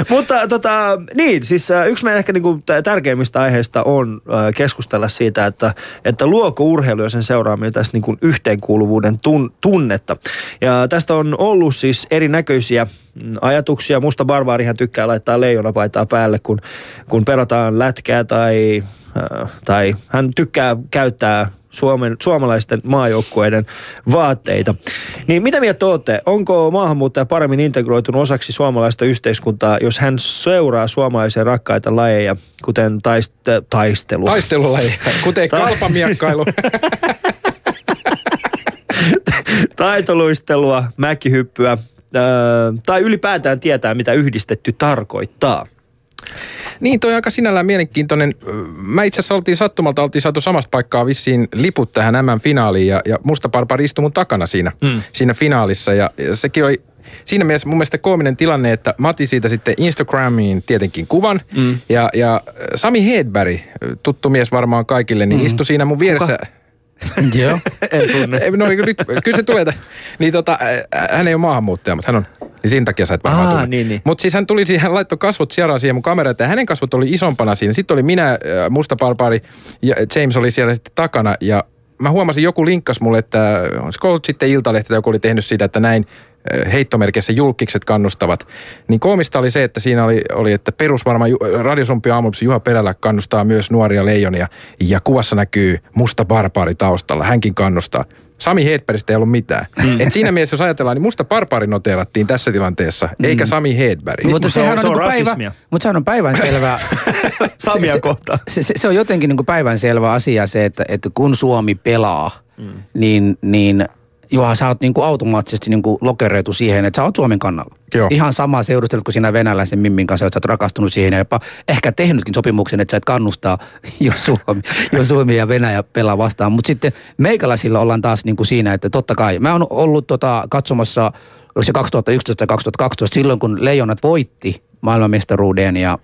Speaker 1: mutta tota, niin, siis äh, yksi meidän ehkä niinku tärkeimmistä aiheista on äh, keskustella siitä, että, että luoko urheilu ja sen seuraaminen tästä niinku yhteenkuuluvuuden tun, tunnetta. Ja tästä on ollut siis erinäköisiä mm, ajatuksia. Musta barbaarihan tykkää laittaa leijonapaitaa päälle, kun, kun perataan lätkää tai, äh, tai hän tykkää käyttää Suomen, suomalaisten maajoukkueiden vaatteita. Niin mitä mieltä olette? Onko maahanmuuttaja paremmin integroitunut osaksi suomalaista yhteiskuntaa, jos hän seuraa suomalaisia rakkaita lajeja, kuten taiste, taistelua?
Speaker 4: Taistelulajeja, kuten kalpamiekkailu.
Speaker 1: Taitoluistelua, mäkihyppyä, tai ylipäätään tietää, mitä yhdistetty tarkoittaa.
Speaker 4: Niin, toi aika sinällään mielenkiintoinen. Mä itse asiassa oltiin sattumalta, oltiin saatu samasta paikkaa vissiin liput tähän M-finaaliin ja, ja Musta Parpari istui mun takana siinä, mm. siinä finaalissa ja, ja sekin oli siinä mielessä mun mielestä koominen tilanne, että mä otin siitä sitten Instagramiin tietenkin kuvan. Mm. Ja, ja Sami Hedberg, tuttu mies varmaan kaikille, niin mm. istui siinä mun vieressä. Kuka?
Speaker 3: Joo.
Speaker 1: en tunne.
Speaker 4: No, nyt, kyllä se tulee. Niin tota, hän ei ole maahanmuuttaja, mutta hän on niin siinä takia sä et varmaan
Speaker 1: tunne. Niin, niin.
Speaker 4: Mutta siis hän tuli siihen, hän laittoi kasvot sijaan siihen mun kameraan, ja hänen kasvot oli isompana siinä. Sitten oli minä, äh, Musta Parpari ja James oli siellä sitten takana, ja mä huomasin, joku linkkas mulle, että olisiko ollut sitten Iltalehti, joku oli tehnyt siitä, että näin heittomerkissä julkikset kannustavat. Niin koomista oli se, että siinä oli, oli että perusvarma radiosumpi aamuksi Juha Perälä kannustaa myös nuoria leijonia ja kuvassa näkyy musta barbaari taustalla. Hänkin kannustaa. Sami Hedbergistä ei ollut mitään. Mm. Et siinä mielessä, jos ajatellaan, niin musta barbaari noteerattiin tässä tilanteessa, mm. eikä Sami Hedberg.
Speaker 3: Mutta sehän on, on, on niinku päivä, mutta sehän on päivänselvää.
Speaker 1: Samia se, kohtaan.
Speaker 3: Se, se, se, on jotenkin niin kuin päivänselvä asia se, että, että kun Suomi pelaa, mm. niin, niin – Juha, sä oot niinku automaattisesti niinku lokeroitu siihen, että sä oot Suomen kannalla. Joo. Ihan sama seurustelut kuin sinä venäläisen Mimmin kanssa, että sä oot rakastunut siihen ja jopa ehkä tehnytkin sopimuksen, että sä et kannustaa, jos Suomi, jos Suomi ja Venäjä pelaa vastaan. Mutta sitten meikäläisillä ollaan taas niinku siinä, että totta kai. Mä oon ollut tota, katsomassa, oliko se 2011 ja 2012, silloin kun Leijonat voitti maailmanmestaruuden ja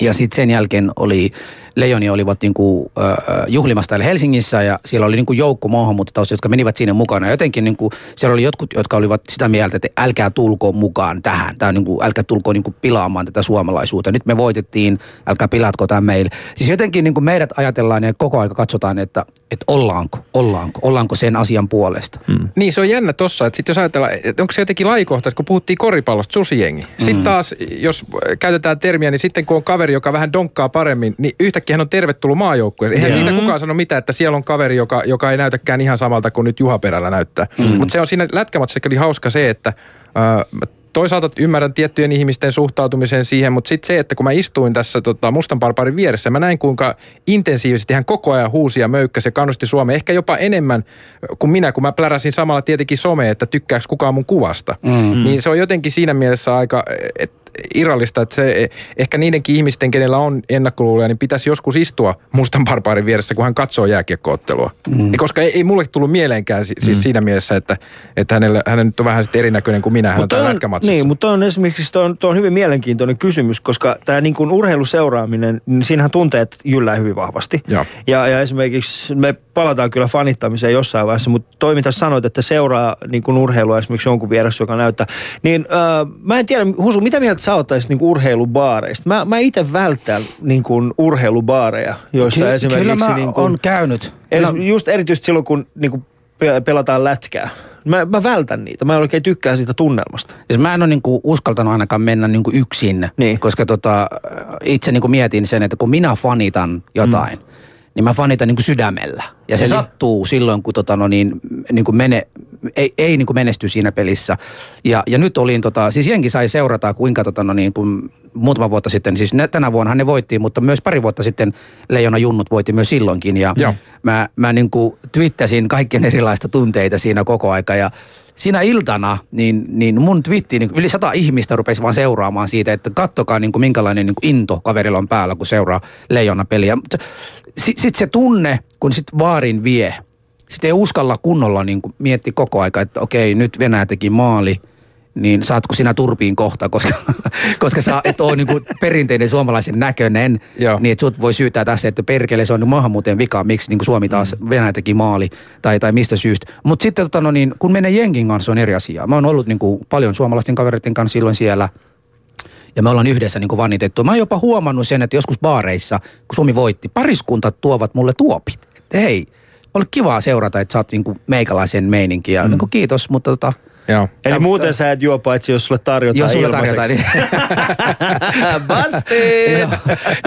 Speaker 3: ja sitten sen jälkeen oli Leijoni olivat niinku, äh, juhlimassa täällä Helsingissä ja siellä oli niinku joukko maahanmuuttotausta, jotka menivät sinne mukana. Ja jotenkin niinku, siellä oli jotkut, jotka olivat sitä mieltä, että älkää tulko mukaan tähän. Tää niinku, älkää tulko niinku pilaamaan tätä suomalaisuutta. Nyt me voitettiin, älkää pilatko tämä meille. Siis jotenkin niinku meidät ajatellaan ja koko aika katsotaan, että, että ollaanko, ollaanko, ollaanko sen asian puolesta.
Speaker 4: Hmm. Niin se on jännä tossa, että sit jos ajatellaan, että onko se jotenkin lajikohtaista, kun puhuttiin koripallosta, susijengi. Sitten hmm. taas, jos käytetään termiä, niin sitten kun on kaveri, joka vähän donkkaa paremmin, niin yhtäkkiä kaikkihan on tervetullut maajoukkueeseen. Eihän siitä kukaan sano mitään, että siellä on kaveri, joka, joka ei näytäkään ihan samalta kuin nyt Juha Perällä näyttää. Mm. Mutta se on siinä lätkämatissa oli hauska se, että äh, toisaalta ymmärrän tiettyjen ihmisten suhtautumisen siihen, mutta sitten se, että kun mä istuin tässä tota, mustan parparin vieressä, mä näin kuinka intensiivisesti hän koko ajan huusi ja möykkäsi ja kannusti Suomeen. Ehkä jopa enemmän kuin minä, kun mä pläräsin samalla tietenkin some, että tykkääkö kukaan mun kuvasta. Mm. Niin se on jotenkin siinä mielessä aika, että irrallista, että se ehkä niidenkin ihmisten, kenellä on ennakkoluuloja, niin pitäisi joskus istua mustan barbaarin vieressä, kun hän katsoo jääkiekkoottelua. Mm. Koska ei, ei mulle tullut mieleenkään siis mm. siinä mielessä, että, että hänellä, hän nyt on vähän sitten erinäköinen kuin minä, hän on, on
Speaker 1: Niin, mutta on esimerkiksi tuo on, tuo on hyvin mielenkiintoinen kysymys, koska tämä niin kuin urheiluseuraaminen, niin siinähän tunteet jyllää hyvin vahvasti. Ja. Ja, ja esimerkiksi me palataan kyllä fanittamiseen jossain vaiheessa, mutta toi mitä sanoit, että seuraa niin kuin urheilua esimerkiksi jonkun vieressä, joka näyttää, niin äh, mä en tiedä, Husu, mitä mieltä sä ottaisit niin urheilubaareista? Mä, mä itse välttän niin kuin urheilubaareja, joissa Ky- esimerkiksi...
Speaker 3: Kyllä mä
Speaker 1: niin
Speaker 3: kuin, on käynyt.
Speaker 1: Eli no. Just erityisesti silloin, kun niin kuin pelataan lätkää. Mä, mä vältän niitä. Mä en oikein tykkää siitä tunnelmasta.
Speaker 3: Siis mä en ole niinku uskaltanut ainakaan mennä niinku yksin, niin. koska tota, itse niinku mietin sen, että kun minä fanitan jotain, mm niin mä fanitan niin kuin sydämellä. Ja se Eli? sattuu silloin, kun tota, no niin, niin kuin mene, ei, ei niin kuin menesty siinä pelissä. Ja, ja nyt olin, tota, siis jenki sai seurata, kuinka tota, no niin, kun muutama vuotta sitten, siis tänä vuonna ne voitti, mutta myös pari vuotta sitten Leijona Junnut voitti myös silloinkin. Ja Joo. mä, mä niin kuin twittasin kaikkien erilaista tunteita siinä koko aika ja siinä iltana niin, niin mun twitti, niin yli sata ihmistä rupesi vaan seuraamaan siitä, että kattokaa niin kuin minkälainen niin kuin into kaverilla on päällä, kun seuraa leijona peliä. Sitten sit se tunne, kun sit vaarin vie, sitten ei uskalla kunnolla niin kuin mietti koko aika, että okei, nyt Venäjä teki maali – niin saatko sinä turpiin kohta, koska, koska sä et ole niin perinteinen suomalaisen näköinen, Joo. niin että sut voi syyttää tässä, että perkele se on niin maahanmuuteen vika, miksi niin Suomi taas mm. Venäjä teki maali tai, tai mistä syystä. Mutta sitten tota, no niin, kun menee jenkin kanssa on eri asia. Mä oon ollut niin kuin, paljon suomalaisten kavereiden kanssa silloin siellä ja me ollaan yhdessä niin kuin vannitettu. Mä oon jopa huomannut sen, että joskus baareissa, kun Suomi voitti, pariskuntat tuovat mulle tuopit. Että hei, oli kivaa seurata, että sä oot niin kuin meikäläisen meininki ja mm. niin kuin kiitos, mutta tota,
Speaker 1: Joo. Eli ja, muuten sä et juo paitsi jos sulle tarjotaan
Speaker 3: Jos sulle tarjotaan, niin...
Speaker 1: Basti!
Speaker 3: joo,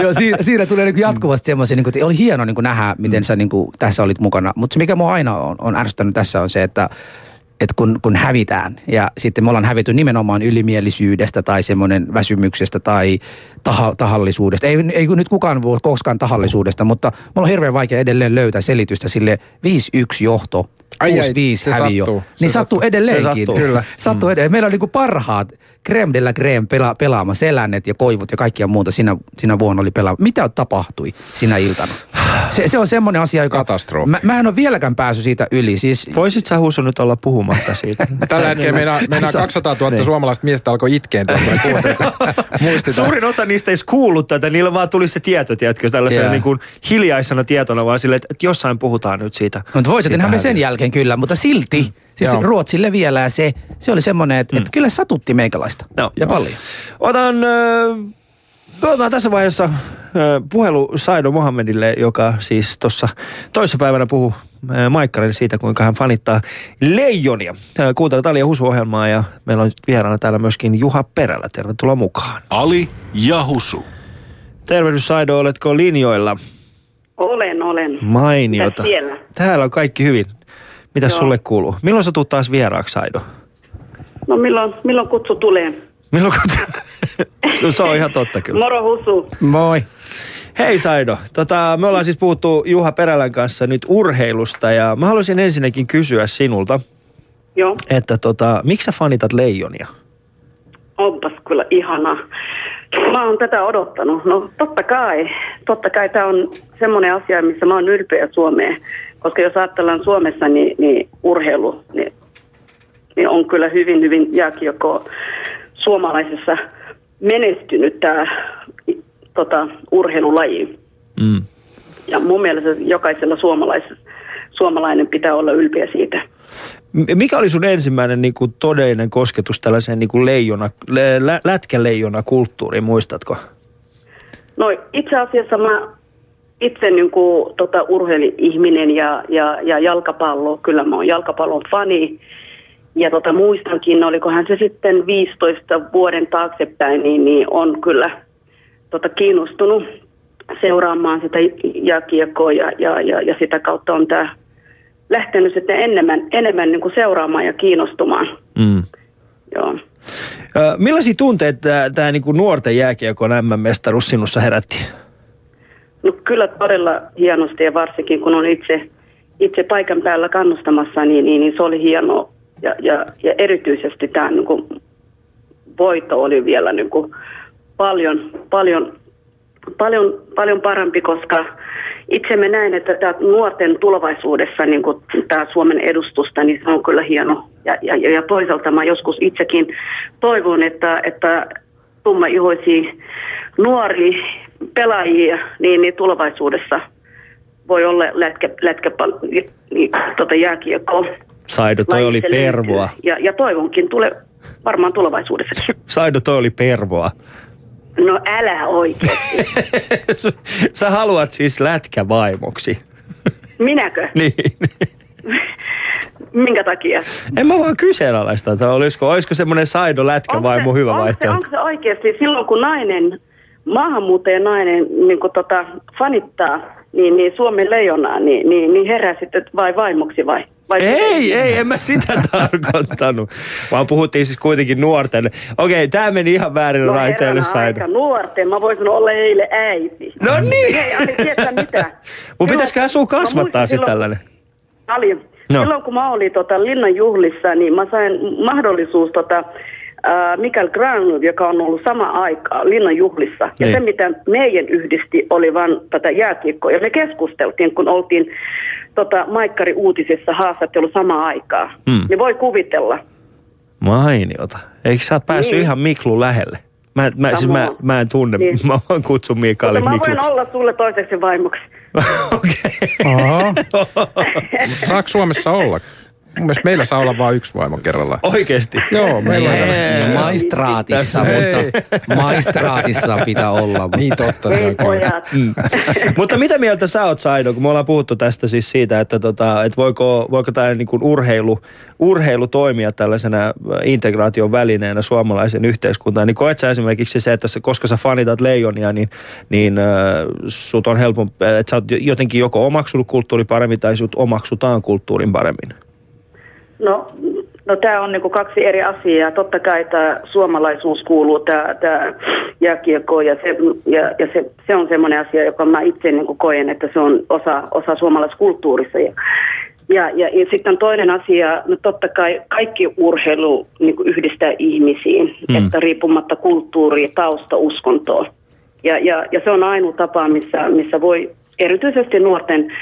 Speaker 3: joo siinä, siinä tulee niin jatkuvasti semmoisia, niin kuin, oli hieno niin kuin nähdä, miten mm. sä niin kuin, tässä olit mukana. Mutta mikä mua aina on, on ärsyttänyt tässä on se, että että kun, kun hävitään ja sitten me ollaan hävitty nimenomaan ylimielisyydestä tai semmoinen väsymyksestä tai taha, tahallisuudesta. Ei, ei nyt kukaan voi koskaan tahallisuudesta, mutta mulla on hirveän vaikea edelleen löytää selitystä sille 5-1 johto 6-5 häviö. Sattuu. Niin se sattuu edelleenkin. Se sattuu. Kyllä. sattuu mm. edelleen. Meillä on niinku parhaat creme de la creme pela, pelaama, selännet ja koivut ja kaikkia muuta siinä, siinä vuonna oli pelaama. Mitä tapahtui sinä iltana? Se, se on semmoinen asia, joka...
Speaker 4: Katastrofi.
Speaker 3: Mä, mä en ole vieläkään päässyt siitä yli. Siis...
Speaker 1: Voisit sä Husu nyt olla puhumatta siitä?
Speaker 4: Tällä hetkellä meidän, meidän 200 000 niin. suomalaista miestä alkoi itkeen.
Speaker 1: Suurin osa niistä ei kuullut tätä, niillä vaan tuli se tieto, tiedätkö, tällaisena yeah. niin kuin hiljaisena tietona, vaan silleen, että, että jossain puhutaan nyt siitä.
Speaker 3: Mutta voisit me sen jälkeen kyllä, mutta silti, mm. Siis Joo. Ruotsille vielä ja se, se oli semmoinen, että, mm. että kyllä satutti meikäläistä. No. Ja paljon.
Speaker 1: Otan... Äh, Otetaan tässä vaiheessa puhelu Saido Mohammedille, joka siis tuossa toisessa päivänä puhui Maikkarille siitä, kuinka hän fanittaa leijonia. Kuuntelut Ali ja Husu-ohjelmaa ja meillä on vieraana täällä myöskin Juha Perälä. Tervetuloa mukaan.
Speaker 2: Ali ja Husu.
Speaker 1: Tervehdys Saido, oletko linjoilla?
Speaker 5: Olen, olen.
Speaker 1: Mainiota. Täällä on kaikki hyvin. Mitä sulle kuuluu? Milloin sä tuut taas vieraaksi, Saido?
Speaker 5: No milloin, milloin kutsu tulee?
Speaker 1: Milloin kutsu? se on ihan totta kyllä.
Speaker 5: Moro Husu.
Speaker 3: Moi.
Speaker 1: Hei Saido, tota, me ollaan siis puhuttu Juha Perälän kanssa nyt urheilusta ja mä haluaisin ensinnäkin kysyä sinulta,
Speaker 5: Joo.
Speaker 1: että tota, miksi sä fanitat leijonia?
Speaker 5: Onpas kyllä ihana. Mä oon tätä odottanut. No totta kai, totta kai tämä on semmoinen asia, missä mä oon ylpeä Suomeen. Koska jos ajatellaan Suomessa, niin, niin urheilu niin, niin on kyllä hyvin, hyvin jääkiekko suomalaisessa menestynyt tämä tota, urheilulaji. Mm. Ja mun mielestä jokaisella suomalainen pitää olla ylpeä siitä.
Speaker 1: Mikä oli sun ensimmäinen niin kuin, todellinen kosketus tällaiseen niin kuin leijona, lä, lätkäleijona kulttuuriin, muistatko?
Speaker 5: No itse asiassa mä itse niin kuin, tota, urheili-ihminen ja, ja, ja jalkapallo, kyllä mä oon jalkapallon fani. Ja tota, muistankin, olikohan se sitten 15 vuoden taaksepäin, niin, niin on kyllä tota, kiinnostunut seuraamaan sitä jääkiekkoa ja, ja, ja, ja sitä kautta on tämä lähtenyt sitten enemmän, enemmän niin kuin seuraamaan ja kiinnostumaan. Mm. Joo.
Speaker 1: millaisia tunteita tämä niin nuorten jääkiekon MM-mestaruus sinussa herätti?
Speaker 5: No kyllä todella hienosti ja varsinkin kun on itse, itse paikan päällä kannustamassa, niin, niin, niin se oli hienoa. Ja, ja, ja erityisesti tämä niin kuin, voitto oli vielä niin kuin, paljon, paljon, paljon, paljon parempi, koska itse me näen, että tämä nuorten tulevaisuudessa niin kuin tämä Suomen edustusta, niin se on kyllä hieno. Ja, ja, ja toisaalta mä joskus itsekin toivon, että, että ihoisi nuori pelaajia, niin, niin tulevaisuudessa voi olla lätkä, lätkä niin, tota jääkiekko.
Speaker 1: Saido, toi oli pervoa.
Speaker 5: Ja, ja toivonkin tule, varmaan tulevaisuudessa.
Speaker 1: Saido, toi oli pervoa.
Speaker 5: No älä oikeasti.
Speaker 1: Sä haluat siis lätkävaimoksi.
Speaker 5: Minäkö?
Speaker 1: niin.
Speaker 5: Minkä takia?
Speaker 1: En mä vaan kyseenalaista, että olisiko, olisiko semmoinen Saido lätkävaimo hyvä
Speaker 5: onko
Speaker 1: vaihtoehto.
Speaker 5: Se, onko se oikeasti silloin, kun nainen, maahanmuuttajan nainen niin tota, fanittaa niin, niin Suomen leijonaa, niin, niin, niin herää sitten vai vaimoksi vai? vai
Speaker 1: ei, ei, en mä sitä tarkoittanut. Vaan puhuttiin siis kuitenkin nuorten. Okei, tämä meni ihan väärin no, raiteille
Speaker 5: aika nuorten. Mä voisin olla heille äiti.
Speaker 1: No niin.
Speaker 5: Ei, ei mitä.
Speaker 1: Mun pitäisikö sun kasvattaa sitten tällainen?
Speaker 5: Ali, No. Silloin kun mä olin tota, Linnan juhlissa, niin mä sain mahdollisuus tota, äh, Mikael Granlund, joka on ollut sama aikaa Linnan juhlissa. Ja niin. se, mitä meidän yhdisti, oli vain tätä jääkiekkoa. Ja me keskusteltiin, kun oltiin tota, Maikkari uutisissa haastattelu samaan aikaa. Hmm. Niin voi kuvitella.
Speaker 1: Mainiota. Eikö sä päässyt niin. ihan Miklu lähelle? Mä, mä, siis mä, mä en tunne, niin. mä vaan kutsun Mikaelin
Speaker 5: Mutta mä voin olla sulle toiseksi vaimoksi.
Speaker 1: Okei.
Speaker 4: Saako Suomessa olla? Mun mielestä meillä saa olla vain yksi vaimo kerrallaan.
Speaker 1: Oikeesti?
Speaker 4: Joo, meillä on.
Speaker 3: Niin, maistraatissa, mutta maistraatissa pitää olla.
Speaker 4: Niin totta, se on
Speaker 1: mm. Mutta mitä mieltä sä oot Saido, kun me ollaan puhuttu tästä siis siitä, että, tota, että voiko, voiko tämä niin urheilu, urheilu toimia tällaisena integraation välineenä suomalaisen yhteiskuntaan, niin koet sä esimerkiksi se, että koska sä fanitat leijonia, niin, niin äh, sut on helpompi, että sä oot jotenkin joko omaksunut kulttuurin paremmin tai sut omaksutaan kulttuurin paremmin?
Speaker 5: No, no tämä on niinku kaksi eri asiaa. Totta kai tämä suomalaisuus kuuluu tämä, jääkiekko ja, se, ja, ja se, se on semmoinen asia, joka mä itse niinku koen, että se on osa, osa suomalaiskulttuurissa. Ja, ja, ja, ja sitten toinen asia, no totta kai kaikki urheilu niin yhdistää ihmisiin, mm. että riippumatta kulttuuri, tausta, uskontoa. Ja, ja, ja se on ainoa tapa, missä, missä voi erityisesti nuorten,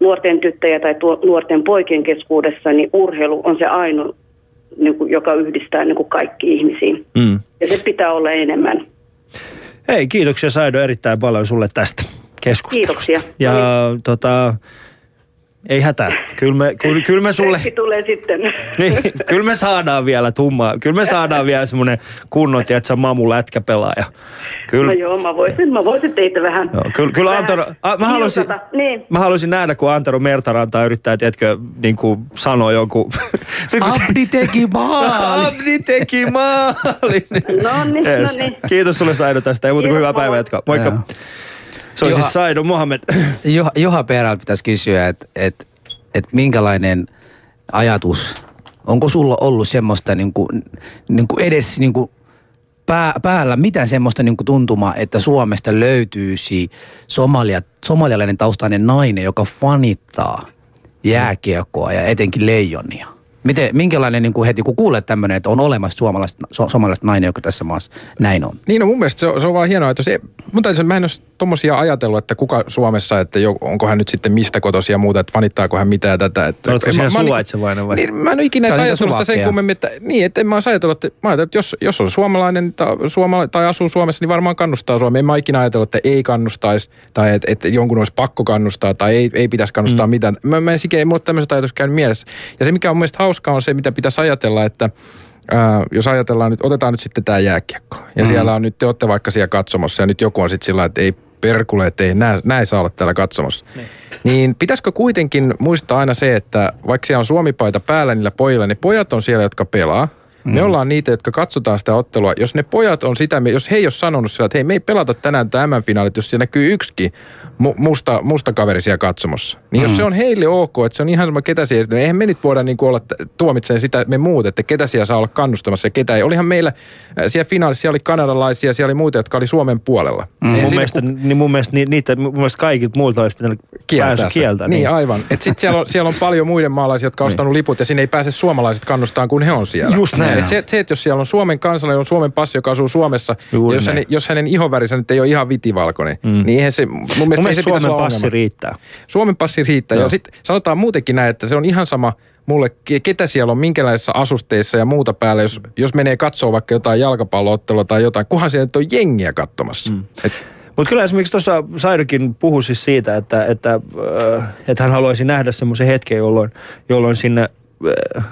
Speaker 5: nuorten tyttöjä tai tuo, nuorten poikien keskuudessa, niin urheilu on se ainoa, niin kuin, joka yhdistää niin kuin kaikki ihmisiin. Mm. Ja se pitää olla enemmän.
Speaker 1: Hei, kiitoksia Saido erittäin paljon sulle tästä keskustelusta.
Speaker 5: Kiitoksia.
Speaker 1: Ja no niin. tota, ei hätää. Kyllä me, kyllä, kyllä me sulle...
Speaker 5: Kaikki tulee sitten.
Speaker 1: Niin, kyllä me saadaan vielä tummaa. Kyllä me saadaan vielä semmoinen kunnon, että sä mamu lätkäpelaaja.
Speaker 5: Kyllä. No joo, mä voisin, mä voisin teitä vähän.
Speaker 1: Joo, kyllä, kyllä vähän Antero, a, mä, haluaisin, niin. mä haluaisin nähdä, kun Antero Mertaranta yrittää, tiedätkö, niin kuin sanoa jonkun...
Speaker 3: Abdi teki maali.
Speaker 1: Abdi teki maali.
Speaker 5: no niin, yes. no niin.
Speaker 1: Kiitos sulle Saido tästä. Ei muuta kuin hyvää päivää jatkaa. Moikka. Joo. Se on Juha, siis Saido Mohamed.
Speaker 3: Juha, Juha Perältä pitäisi kysyä, että et, et minkälainen ajatus, onko sulla ollut semmoista niin kuin, niin kuin edes niin kuin pää, päällä mitään semmoista niin kuin tuntumaa, että Suomesta löytyisi somalia, somalialainen taustainen nainen, joka fanittaa jääkiekkoa ja etenkin leijonia? Miten, minkälainen niin kuin heti, kun kuulet tämmöinen, että on olemassa suomalaista, suomalaista nainen, joka tässä maassa näin on?
Speaker 4: Niin, no mun mielestä se on, se on vaan hienoa, että se, mun täytyy, mä en ole tommosia ajatellut, että kuka Suomessa, että jo, onko hän nyt sitten mistä kotosia ja muuta, että fanittaako hän mitään tätä. Että,
Speaker 1: Oletko sinä suvaitsevainen vai?
Speaker 4: Niin, mä en ole ikinä ajatellut sitä sen kummemmin, että niin, että en mä olisi ajatellut, että, mä että jos, jos on suomalainen tai, suomala, tai asuu Suomessa, niin varmaan kannustaa Suomea. En mä ikinä ajatellut, että ei kannustaisi tai että, että jonkun olisi pakko kannustaa tai ei, ei pitäisi kannustaa mm. mitään. Mä, mä en sikä, ei mulle tämmöiset ajatukset käynyt mielessä. Ja se, mikä on mielestäni hauskaa, on se, mitä pitäisi ajatella, että Ää, jos ajatellaan nyt, otetaan nyt sitten tämä jääkiekko. Ja mm. siellä on nyt, te olette vaikka siellä katsomassa ja nyt joku on sitten sillä että ei perkule, että ei nää, nää saa olla täällä katsomassa. Niin. niin pitäisikö kuitenkin muistaa aina se, että vaikka siellä on suomipaita päällä niillä pojilla, niin pojat on siellä, jotka pelaa. Mm. Me ollaan niitä, jotka katsotaan sitä ottelua. Jos ne pojat on sitä, jos he ei ole sanonut sillä, että hei, me ei pelata tänään tämän finaalit, jos siellä näkyy yksikin musta, musta kaveri siellä katsomassa. Niin mm. jos se on heille ok, että se on ihan sama ketä siellä, niin eihän me nyt voida niin olla tuomitseen sitä me muut, että ketä siellä saa olla kannustamassa ja ketä ei. Olihan meillä äh, siellä finaalissa, siellä oli kanadalaisia, siellä oli muita, jotka oli Suomen puolella.
Speaker 1: Mm. Mun, mielestä, ku... niin mun mielestä niitä, mun mielestä kaikilta muilta olisi pitänyt kieltää. kieltä.
Speaker 4: Niin, niin aivan. Et sit siellä, on, siellä on paljon muiden maalaisia, jotka on niin. ostanut liput ja sinne ei pääse suomalaiset kannustaan, kun he on siellä.
Speaker 1: Just näin.
Speaker 4: Et se, se, että jos siellä on Suomen kansalainen, on Suomen passi, joka asuu Suomessa, jos, hänen, jos hänen ihonvärinsä nyt ei ole ihan vitivalkoinen, mm. niin eihän se, mun mielestä, mun
Speaker 1: se Suomen passi riittää.
Speaker 4: Suomen passi riittää. Ja sitten sanotaan muutenkin näin, että se on ihan sama mulle, ketä siellä on, minkälaisissa asusteissa ja muuta päällä, jos, jos menee katsoa vaikka jotain jalkapalloottelua tai jotain, kunhan siellä nyt on jengiä katsomassa. Mm. Et,
Speaker 1: mutta kyllä esimerkiksi tuossa Saidokin puhui siis siitä, että, että, äh, että hän haluaisi nähdä semmoisen hetken, jolloin, jolloin sinne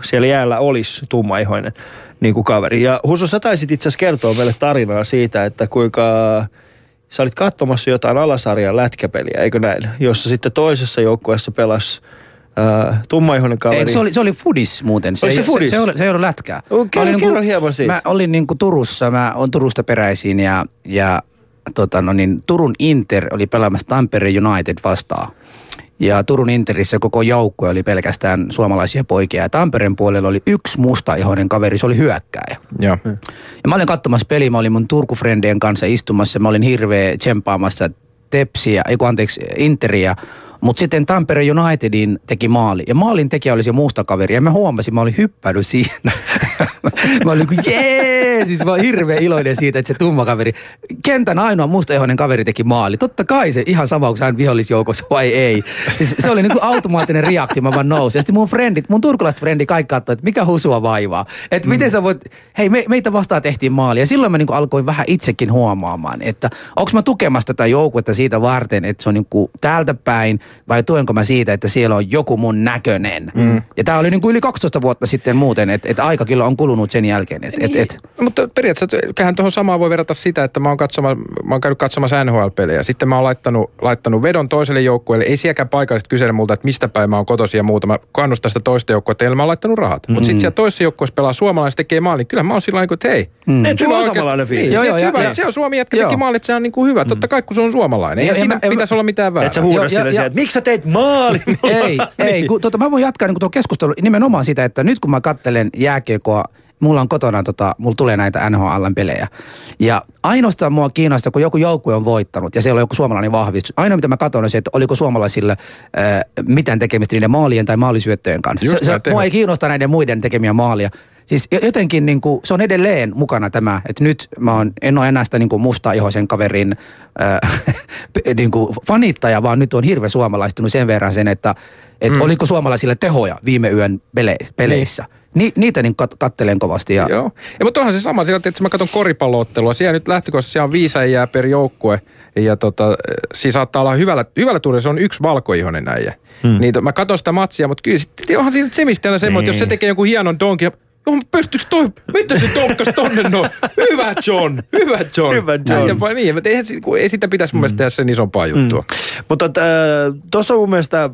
Speaker 1: siellä jäällä olisi tummaihoinen niin kuin kaveri. Ja Husu, sä taisit itse asiassa kertoa meille tarinaa siitä, että kuinka sä olit katsomassa jotain alasarjan lätkäpeliä, eikö näin? Jossa sitten toisessa joukkueessa pelasi Uh, tummaihoinen kaveri. Eikö
Speaker 3: se oli, se oli Fudis muuten.
Speaker 1: Se, se,
Speaker 3: Fudis? Se, se, se, se ei ollut lätkää.
Speaker 1: Okay, kerro, niin kerro hieman siitä.
Speaker 3: Mä olin niin kuin Turussa, mä olen Turusta peräisin ja, ja tota, no niin, Turun Inter oli pelaamassa Tampere United vastaan. Ja Turun Interissä koko joukkue oli pelkästään suomalaisia poikia. Ja Tampereen puolella oli yksi mustaihoinen kaveri, se oli hyökkääjä.
Speaker 4: Ja,
Speaker 3: ja mä olin katsomassa peliä, mä olin mun Turku-frendien kanssa istumassa. Mä olin hirveä tsempaamassa Tepsiä, ei anteeksi, Interia Mutta sitten Tampere Unitedin teki maali. Ja maalin tekijä oli se muusta kaveri. Ja mä huomasin, mä olin hyppänyt siinä. mä olin kuin jee! Siis mä olin hirveän iloinen siitä, että se tumma kaveri. Kentän ainoa mustaehoinen kaveri teki maali. Totta kai se ihan sama, onko hän vihollisjoukossa vai ei. Siis se oli niin kuin automaattinen reaktio, mä vaan nousin. Ja sitten mun frendit, mun turkulaiset frendi kaikki katsoi, että mikä husua vaivaa. Että mm. miten sä voit, hei me, meitä vastaan tehtiin maali. Ja silloin mä niin kuin alkoin vähän itsekin huomaamaan, että onko mä tukemassa tätä joukkuetta siitä varten, että se on niin kuin täältä päin vai tuenko mä siitä, että siellä on joku mun näköinen. Mm. Ja tämä oli niin kuin yli 12 vuotta sitten muuten, että et aika kyllä on kulunut sen jälkeen. Et, niin, et, et.
Speaker 4: Mutta periaatteessa kyllähän tuohon samaan voi verrata sitä, että mä oon, katsoma, mä oon käynyt katsomassa NHL-pelejä. Sitten mä oon laittanut, laittanut vedon toiselle joukkueelle. Ei sielläkään paikalliset kysele multa, että mistä päin mä oon kotosi ja muuta. Mä kannustan sitä toista joukkuetta, ja mä oon laittanut rahat. Mm. Mutta sitten siellä toisessa joukkueessa pelaa suomalaiset tekee maali. Kyllä mä oon sillä niin että hei.
Speaker 1: Mm. Et sulla on samanlainen fiilis.
Speaker 4: Niin, joo, joo, hyvä, ja, se on Suomi jätkä teki maali, että se on niin kuin hyvä. Mm. Totta kai kun se on suomalainen. Eihän siinä pitäisi olla mitään väärää.
Speaker 1: Et sä huuda sille että miksi sä teit maali?
Speaker 3: ei, ei. Kun, tota, mä voin jatkaa niin tuo keskustelu nimenomaan sitä, että nyt kun mä kattelen jääkiekoa mulla on kotona, tota, mulla tulee näitä NHL-pelejä. Ja ainoastaan mua kiinnostaa, kun joku joukkue on voittanut ja siellä on joku suomalainen vahvistus. Ainoa mitä mä katson on se, että oliko suomalaisilla äh, mitään tekemistä niiden maalien tai maalisyöttöjen kanssa. Just se, se, mua ei kiinnosta näiden muiden tekemiä maalia. Siis jotenkin niin kuin, se on edelleen mukana tämä, että nyt mä oon, en ole enää sitä niin kuin ihoisen kaverin äh, niin kuin fanittaja, vaan nyt on hirveän suomalaistunut sen verran sen, että et mm. oliko suomalaisille tehoja viime yön peleissä. Niin. Ni, niitä niin kat, kattelen kovasti. Ja...
Speaker 4: Joo. Ja, mutta onhan se sama, sillä, että mä katson koripalloottelua. Siellä nyt lähtökohtaisesti siellä on viisi äijää per joukkue. Ja tota, siinä saattaa olla hyvällä, hyvällä tuurilla, se on yksi valkoihonen äijä. Hmm. Niin mä katson sitä matsia, mutta kyllä sitten onhan siinä semistä aina semmoinen, että jos se niin. tekee jonkun hienon donkin, Joo, pystyykö toi, mitä se tokkas tonne no? Hyvä John, hyvä John.
Speaker 1: Hyvä John.
Speaker 4: Ja, niin, mutta eihän, ei sitä pitäisi mun mielestä tehdä sen isompaa juttua. Mm.
Speaker 1: Mutta äh, tuossa mun mielestä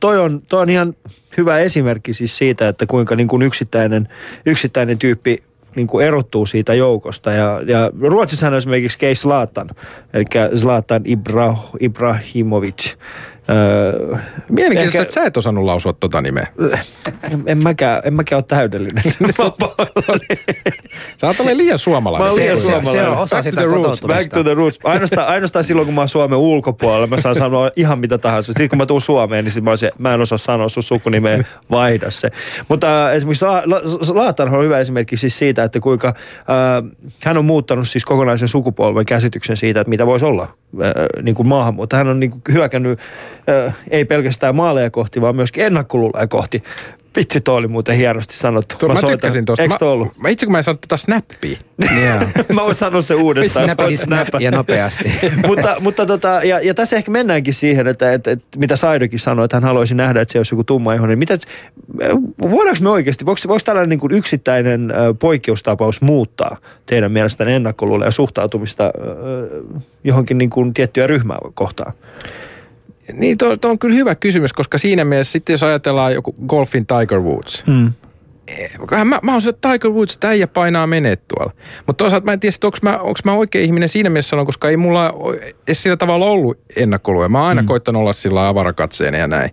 Speaker 1: toi on, toi on ihan hyvä esimerkki siis siitä, että kuinka niin kuin yksittäinen, yksittäinen tyyppi niin kuin erottuu siitä joukosta. Ja, ja Ruotsissa on esimerkiksi Kei Zlatan, eli Zlatan Ibra, Ibrahimovic.
Speaker 4: Öö, Mielenkiintoista, ehkä, että sä et osannut lausua tota nimeä.
Speaker 1: En, en mäkään, en mäkään ole täydellinen.
Speaker 4: sä oot liian suomalainen.
Speaker 1: Mä liian suomalainen.
Speaker 3: Se on osa
Speaker 1: back
Speaker 3: sitä roots,
Speaker 1: Back to the roots. Ainoastaan, ainoastaan silloin, kun mä oon Suomen ulkopuolella, mä saan sanoa ihan mitä tahansa. Sitten kun mä tuun Suomeen, niin sit mä, olisin, mä en osaa sanoa sun sukunimeä, vaihda se. Mutta äh, esimerkiksi Laatan on hyvä esimerkki siis siitä, että kuinka äh, hän on muuttanut siis kokonaisen sukupolven käsityksen siitä, että mitä voisi olla äh, niin kuin maahanmuutto. Hän on niin kuin hyökännyt ei pelkästään maaleja kohti, vaan myöskin ennakkoluuleja kohti. Vitsi, toi oli muuten hienosti sanottu.
Speaker 4: Tuo, mä, mä tykkäsin tuosta.
Speaker 1: Eikö
Speaker 4: mä, mä, itse kun mä en sanonut tätä snappia.
Speaker 1: yeah. mä voin sanoa se uudestaan.
Speaker 3: Snappity snap ja nopeasti.
Speaker 1: mutta mutta tota, ja, ja, tässä ehkä mennäänkin siihen, että, että, että mitä Saidokin sanoi, että hän haluaisi nähdä, että se olisi joku tumma ihonen. Mitä, voidaanko me oikeasti, voiko, voiko tällainen niin kuin yksittäinen poikkeustapaus muuttaa teidän mielestänne ennakkoluuleja ja suhtautumista johonkin niin kuin tiettyä ryhmää kohtaan?
Speaker 4: Niin, tuo, on kyllä hyvä kysymys, koska siinä mielessä sitten jos ajatellaan joku golfin Tiger Woods, mm. Mä, mä oon se Tiger Woods, että äijä painaa menee tuolla. Mutta toisaalta mä en tiedä, onko mä, mä oikea ihminen siinä mielessä sanon, koska ei mulla edes sillä tavalla ollut ennakkoluja. Mä oon aina mm. koittanut olla sillä avarakatseena ja näin.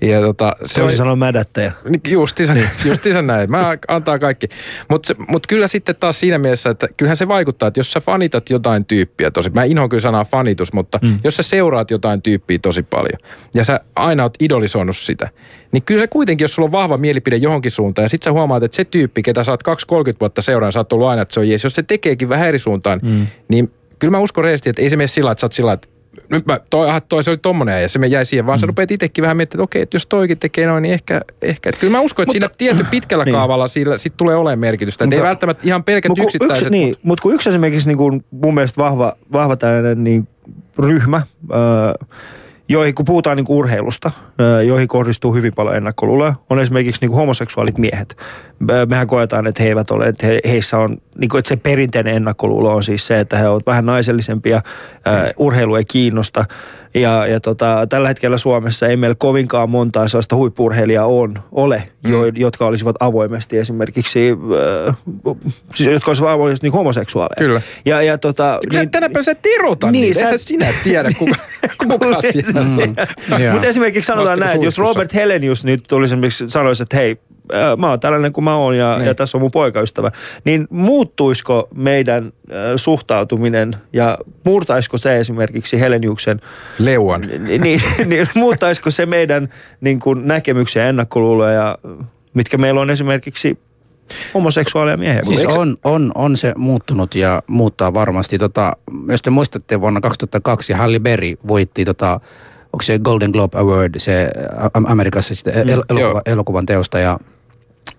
Speaker 4: Ja tota,
Speaker 1: se on sanoa mädättäjä.
Speaker 4: Justiinsa, niin. justiinsa näin. Mä antaa kaikki. Mutta mut kyllä sitten taas siinä mielessä, että kyllähän se vaikuttaa, että jos sä fanitat jotain tyyppiä tosi, mä inhoan kyllä sanaa fanitus, mutta mm. jos sä seuraat jotain tyyppiä tosi paljon ja sä aina oot idolisoinut sitä, niin kyllä se kuitenkin, jos sulla on vahva mielipide johonkin suuntaan ja sit sä huomaat, että se tyyppi, ketä sä oot 2-30 vuotta seuraan, sä oot ollut aina, että se on jees. Jos se tekeekin vähän eri suuntaan, mm. niin kyllä mä uskon reesti, että ei se mene sillä, että sä oot sillä, että nyt mä, toi, aha, toi se oli tommonen ja se me jäi siihen, vaan mm. sä rupeat itsekin vähän miettimään, että okei, että jos toikin tekee noin, niin ehkä, ehkä. Että kyllä mä uskon, että mutta, siinä tietty pitkällä niin. kaavalla sillä sit tulee olemaan merkitystä. Mutta, ei välttämättä ihan pelkät yksittäiset.
Speaker 1: Yksi, niin, mutta kun yksi esimerkiksi niin kuin mun mielestä vahva, vahva tällainen niin ryhmä, öö, joihin, kun puhutaan niin kuin urheilusta, joihin kohdistuu hyvin paljon ennakkoluuloja, on esimerkiksi niin kuin homoseksuaalit miehet. Mehän koetaan, että he eivät ole, että he, heissä on, niin kuin, että se perinteinen ennakkoluulo on siis se, että he ovat vähän naisellisempia, urheilu ei kiinnosta, ja, ja tota, tällä hetkellä Suomessa ei meillä kovinkaan montaa sellaista huippurheilijaa on, ole, mm. jo, jotka olisivat avoimesti esimerkiksi, äh, siis, jotka olisivat avoimesti niin homoseksuaaleja.
Speaker 4: Kyllä.
Speaker 1: Ja, ja tota,
Speaker 4: niin, tänä päivänä sä tirotan niin, niitä, sä... sinä tiedä kuka, kuka siinä mm.
Speaker 1: Mutta esimerkiksi sanotaan näin, että jos Robert Helenius nyt tulisi esimerkiksi sanoisi, että hei, mä oon tällainen kuin mä oon ja, niin. ja tässä on mun poikaystävä. Niin muuttuisiko meidän äh, suhtautuminen ja murtaisiko se esimerkiksi Heleniuksen...
Speaker 4: Leuan.
Speaker 1: Niin, niin, niin muuttaisiko se meidän niin kuin, näkemyksiä ja ennakkoluuloja, mitkä meillä on esimerkiksi homoseksuaalia miehiä.
Speaker 3: Siis on, on, on se muuttunut ja muuttaa varmasti. Tota, jos te muistatte vuonna 2002 Halle Berry voitti tota, onko se Golden Globe Award, se Amerikassa sitä mm, elokuva, elokuvan teosta ja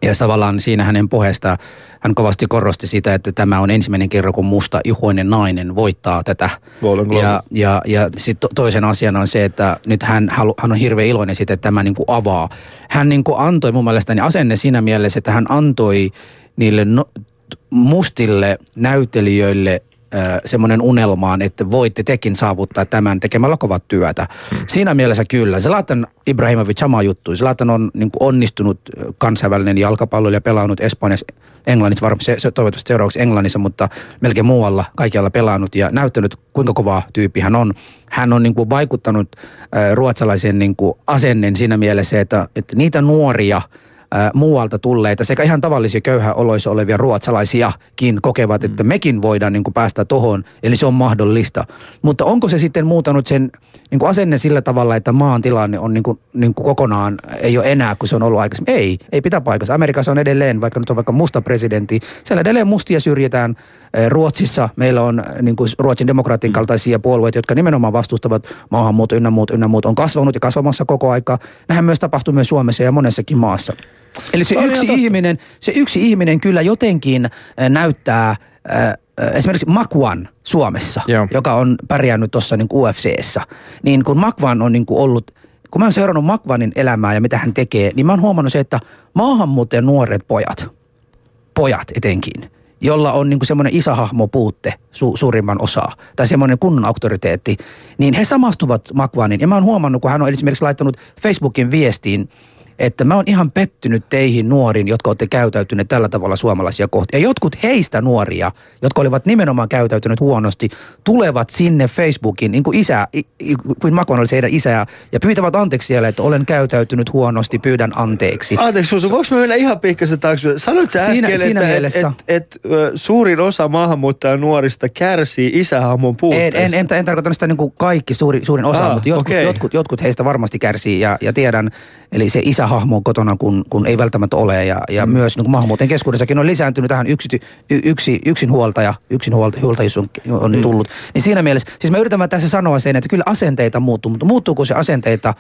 Speaker 3: ja tavallaan siinä hänen puheesta hän kovasti korosti sitä, että tämä on ensimmäinen kerran, kun musta ihoinen nainen voittaa tätä. Ja, ja, ja sitten toisen asian on se, että nyt hän, hän on hirveän iloinen siitä, että tämä niin kuin avaa. Hän niin kuin antoi mun mielestäni asenne siinä mielessä, että hän antoi niille no, mustille näytelijöille semmoinen unelmaan, että voitte tekin saavuttaa tämän tekemällä kovat työtä. Hmm. Siinä mielessä kyllä. Zlatan Ibrahimovic sama juttu. Zlatan on niin onnistunut kansainvälinen jalkapalloilija, pelannut Espanjassa, Englannissa, varmaan se, se toivottavasti seuraavaksi Englannissa, mutta melkein muualla kaikkialla pelannut ja näyttänyt, kuinka kova tyyppi hän on. Hän on niin kuin vaikuttanut ruotsalaisen niin kuin asennen siinä mielessä, että, että niitä nuoria – muualta tulleita sekä ihan tavallisia köyhäoloissa olevia ruotsalaisiakin kokevat, että mm. mekin voidaan niin kuin päästä tuohon, eli se on mahdollista. Mutta onko se sitten muutanut sen niin kuin asenne sillä tavalla, että maan tilanne on niin kuin, niin kuin kokonaan, ei ole enää kuin se on ollut aikaisemmin? Ei, ei pitää paikassa. Amerikassa on edelleen, vaikka nyt on vaikka musta presidentti, siellä edelleen mustia syrjitään. Ruotsissa meillä on niin kuin Ruotsin demokraatin mm. kaltaisia puolueita, jotka nimenomaan vastustavat maahanmuutto ynnä muut, ynnä muut, on kasvanut ja kasvamassa koko aika. Nähän myös tapahtuu myös Suomessa ja monessakin maassa. Eli se yksi, ihminen, se yksi ihminen kyllä jotenkin äh, näyttää äh, äh, esimerkiksi Makwan Suomessa, Joo. joka on pärjännyt tuossa niin UFCssä, niin kun Makwan on niin kuin ollut, kun mä oon seurannut Makwanin elämää ja mitä hän tekee, niin mä oon huomannut se, että maahanmuuttajan nuoret pojat, pojat etenkin, jolla on niin semmoinen isähahmo puutte su, suurimman osaa, tai semmoinen kunnon auktoriteetti, niin he samastuvat Makwanin. Ja mä oon huomannut, kun hän on esimerkiksi laittanut Facebookin viestiin, että mä oon ihan pettynyt teihin nuoriin, jotka olette käytäytyneet tällä tavalla suomalaisia kohti. Ja jotkut heistä nuoria, jotka olivat nimenomaan käytäytyneet huonosti, tulevat sinne Facebookin, niin kuin isä, kuin Makon olisi heidän isää, ja pyytävät anteeksi siellä, että olen käytäytynyt huonosti, pyydän anteeksi.
Speaker 1: Anteeksi, voinko mä mennä ihan pikkasen taakse? Sanoit sä siinä, äsken, siinä että mielessä, et, et, et, suurin osa maahanmuuttajan nuorista kärsii isähahmon puutteesta?
Speaker 3: En, en, en, en tarkoita sitä niin kuin kaikki, suuri, suurin osa, ah, mutta jotkut, okay. jotkut, jotkut heistä varmasti kärsii, ja, ja tiedän, eli se isä hahmo kotona, kun, kun ei välttämättä ole. Ja, ja mm. myös niin maahanmuuttajien keskuudessakin on lisääntynyt tähän yksi, yksi, yksin huoltaja, yksin huolta, huoltajuus on, on mm. tullut. Niin siinä mielessä, siis mä yritän tässä sanoa sen, että kyllä asenteita muuttuu, mutta muuttuuko se asenteita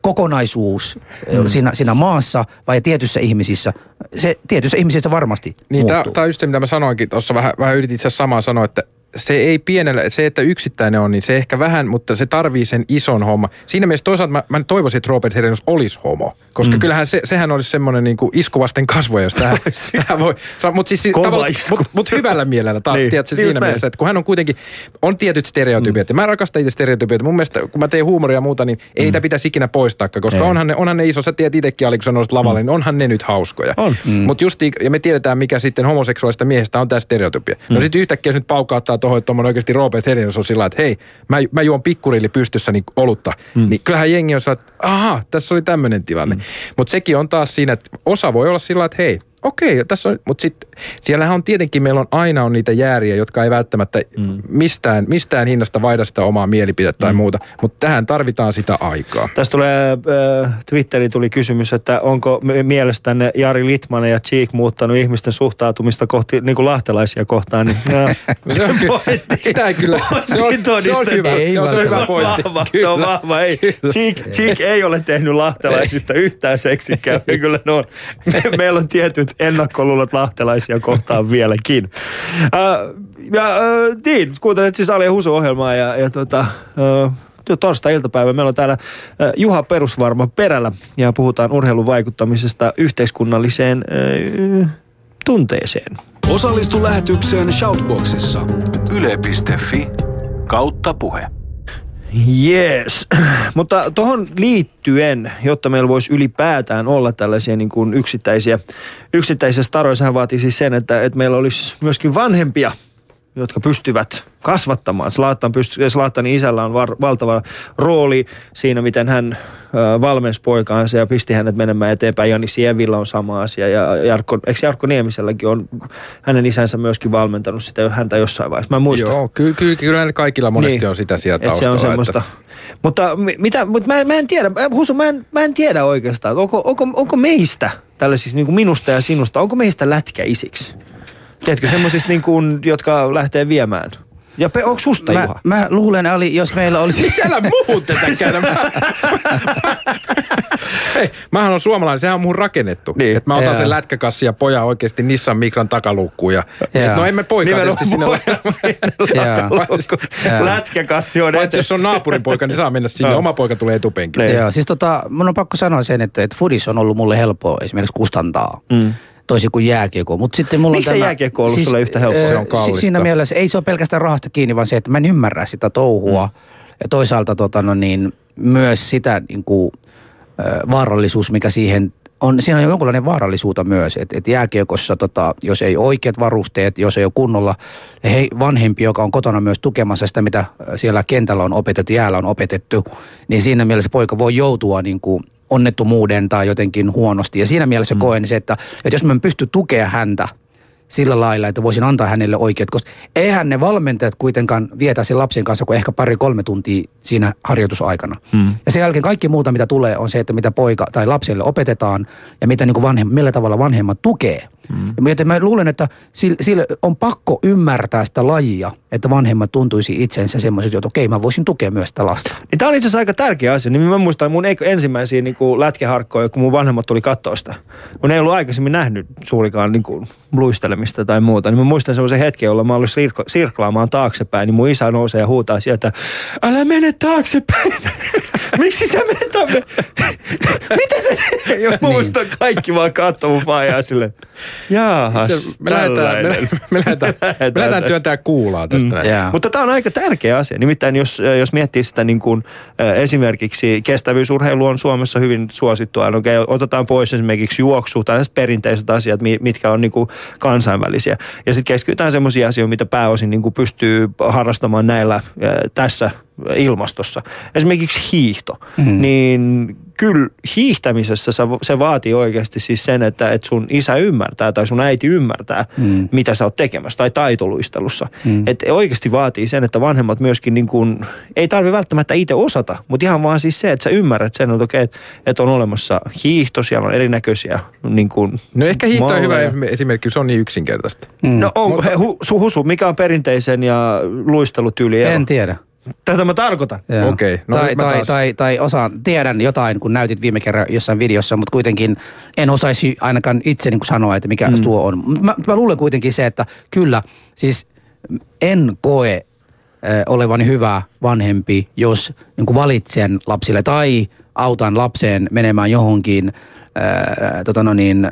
Speaker 3: kokonaisuus mm. siinä, siinä maassa vai tietyissä ihmisissä? Se tietyissä ihmisissä varmasti
Speaker 4: niin,
Speaker 3: muuttuu.
Speaker 4: Tämä on just se, mitä mä sanoinkin tuossa, vähän, vähän yritin itse asiassa samaa sanoa, että se ei pienellä, se että yksittäinen on, niin se ehkä vähän, mutta se tarvii sen ison homma. Siinä mielessä toisaalta mä, mä toivoisin, että Robert Herenus olisi homo, koska mm. kyllähän se, sehän olisi semmoinen niin kuin iskuvasten kasvoja, jos tähän, tähän voi. Mutta siis mut, mut hyvällä mielellä, ta, niin. tiedätkö, siinä mielessä, että kun hän on kuitenkin, on tietyt stereotypiat, mm. ja mä rakastan itse stereotypiat. Mun mielestä, kun mä teen huumoria ja muuta, niin ei mm. niitä pitäisi ikinä poistaa, koska onhan ne, onhan ne iso, sä tiedät itsekin, Ali, kun sä nousit lavalle, mm. niin onhan ne nyt hauskoja. On. Mm. Mutta just, ja me tiedetään, mikä sitten homoseksuaalista miehestä on tämä stereotypia. No mm. No sitten yhtäkkiä nyt paukauttaa tuohon, että on oikeasti Robert Helinos on sillä että hei, mä, mä juon pikkurilli pystyssä niin olutta. Mm. Niin kyllähän jengi on sillä että aha, tässä oli tämmöinen tilanne. Mm. Mutta sekin on taas siinä, että osa voi olla sillä että hei, okei, tässä on, mutta sitten siellähän on tietenkin, meillä on aina on niitä jääriä, jotka ei välttämättä mm. mistään, mistään hinnasta vaihda sitä omaa mielipidettä tai mm. muuta, mutta tähän tarvitaan sitä aikaa.
Speaker 1: Tästä tulee, äh, Twitteriin tuli kysymys, että onko mielestänne Jari Litmanen ja Cheek muuttanut ihmisten suhtautumista kohti, niin kuin lahtelaisia kohtaan, niin no,
Speaker 4: se on pointti. Sitä ei kyllä, se on, se on hyvä, ei, se on hyvä pointti.
Speaker 1: Vahva, se on vahva, ei. Cheek, Cheek ei ole tehnyt lahtelaisista ei. yhtään seksikään, kyllä ne on, me, meillä on tietyt ennakkoluulot lahtelaisia kohtaan vieläkin. Äh, ja äh, niin, kuuntelet siis Ali Husu-ohjelmaa ja, ja tota, äh, torstai-iltapäivä. Meillä on täällä äh, Juha Perusvarma perällä ja puhutaan urheilun vaikuttamisesta yhteiskunnalliseen äh, tunteeseen.
Speaker 2: Osallistu lähetykseen Shoutboxissa yle.fi kautta puhe.
Speaker 1: Yes, mutta tuohon liittyen, jotta meillä voisi ylipäätään olla tällaisia niin kuin yksittäisiä, yksittäisiä staroja, sehän vaatii siis sen, että, että meillä olisi myöskin vanhempia jotka pystyvät kasvattamaan. Pystyy, Zlatanin isällä on var, valtava rooli siinä, miten hän ö, valmensi poikaansa ja pisti hänet menemään eteenpäin. Jani Sievillä on sama asia ja Jarkko, eikö Jarkko Niemiselläkin on hänen isänsä myöskin valmentanut sitä häntä jossain vaiheessa? Mä muistan.
Speaker 4: Joo, kyllä, kyllä, kyllä kaikilla monesti niin, on sitä sieltä taustalla.
Speaker 1: Se on semmoista. Että... Mutta, mitä, mutta mä, mä en tiedä, Husu, mä en, mä en tiedä oikeastaan, onko, onko, onko meistä, tällaisista niin kuin minusta ja sinusta, onko meistä lätkäisiksi? Tiedätkö, semmoisista niin kuin, jotka lähtee viemään? Ja pe- onko susta,
Speaker 3: mä,
Speaker 1: Juha?
Speaker 3: Mä luulen, Ali, jos meillä olisi...
Speaker 4: Älä muu tätä käydä. Hei, mähän on suomalainen, sehän on mun rakennettu. Niin. Että mä otan yeah. sen lätkäkassi ja pojan oikeasti Nissan Micran takaluukkuun. Ja, et no emme poika tietysti sinne
Speaker 1: Lätkäkassi on
Speaker 4: Paitsi jos on naapurin poika, niin saa mennä sinne. No. Oma poika tulee etupenkille.
Speaker 3: Joo, siis tota, mun on pakko sanoa sen, että, että Fudis on ollut mulle helppoa esimerkiksi kustantaa. Mm toisin kuin jääkiekko. Mut sitten mulla
Speaker 1: Miksi
Speaker 3: on
Speaker 1: tämä, jääkiekko on ollut siis, yhtä helppoa?
Speaker 4: Se on kallista.
Speaker 3: Siinä mielessä ei se ole pelkästään rahasta kiinni, vaan se, että mä en ymmärrä sitä touhua. Mm. Ja toisaalta tota, no niin, myös sitä niin kuin, vaarallisuus, mikä siihen on, siinä on jonkunlainen vaarallisuutta myös, että et jääkiekossa, tota, jos ei oikeat varusteet, jos ei ole kunnolla he, vanhempi, joka on kotona myös tukemassa sitä, mitä siellä kentällä on opetettu, jäällä on opetettu, niin siinä mielessä poika voi joutua niin kuin onnettomuuden tai jotenkin huonosti. Ja siinä mielessä mm. koen se, että, että jos mä en pysty tukea häntä sillä lailla, että voisin antaa hänelle oikeat, koska eihän ne valmentajat kuitenkaan vietä sen lapsen kanssa kuin ehkä pari-kolme tuntia siinä harjoitusaikana. Mm. Ja sen jälkeen kaikki muuta, mitä tulee, on se, että mitä poika tai lapselle opetetaan ja mitä niin kuin vanhem, millä tavalla vanhemmat tukee. Mm. Ja mä luulen, että sillä, sillä on pakko ymmärtää sitä lajia, että vanhemmat tuntuisi itsensä semmoiset, että okei, mä voisin tukea myös sitä lasta.
Speaker 1: Niin tämä on itse asiassa aika tärkeä asia. Niin mä muistan mun ensimmäisiä niin kuin lätkeharkkoja, kun mun vanhemmat tuli kattoista. Mun ei ollut aikaisemmin nähnyt suurikaan niin kuin luistelemista tai muuta. Niin mä muistan semmoisen hetken, jolla mä olin sirk- sirklaamaan taaksepäin, niin mun isä nousee ja huutaa sieltä, älä mene taaksepäin. Miksi sä menet tänne? Mitä sä teet? Ja niin. muistan kaikki vaan katsoo mun faijaa silleen. Jaahas,
Speaker 4: me lähdetään, me, me, lähdetään, me lähdetään työntää kuulaa tästä. Mm.
Speaker 1: Yeah. Mutta tämä on aika tärkeä asia. Nimittäin jos, jos miettii sitä niin kuin, esimerkiksi kestävyysurheilu on Suomessa hyvin suosittua. No, okay, otetaan pois esimerkiksi juoksu tai perinteiset asiat, mitkä on niin kuin kansainvälisiä. Ja sitten keskitytään sellaisia asioita, mitä pääosin niin kuin pystyy harrastamaan näillä tässä ilmastossa. Esimerkiksi hiihto. Mm. Niin kyllä hiihtämisessä se vaatii oikeasti siis sen, että, että sun isä ymmärtää tai sun äiti ymmärtää, mm. mitä sä oot tekemässä tai taitoluistelussa. Mm. Että oikeasti vaatii sen, että vanhemmat myöskin niin kuin, ei tarvi välttämättä itse osata, mutta ihan vaan siis se, että sä ymmärrät sen, että, okei, että on olemassa hiihto, siellä on erinäköisiä niin kuin
Speaker 4: No ehkä hiihto on hyvä esimerkki, se on niin yksinkertaista.
Speaker 1: Mm. No on, mutta... hu, Husu, mikä on perinteisen ja luistelutyyli
Speaker 3: En tiedä.
Speaker 1: Tätä mä tarkoitan.
Speaker 4: Okei. Okay.
Speaker 3: No tai, tai, taas... tai, tai osaan, tiedän jotain, kun näytit viime kerran jossain videossa, mutta kuitenkin en osaisi ainakaan itse niin kuin sanoa, että mikä mm. tuo on. Mä, mä luulen kuitenkin se, että kyllä, siis en koe äh, olevani hyvä vanhempi, jos niin kuin valitsen lapsille tai autan lapseen menemään johonkin ää, tota no niin,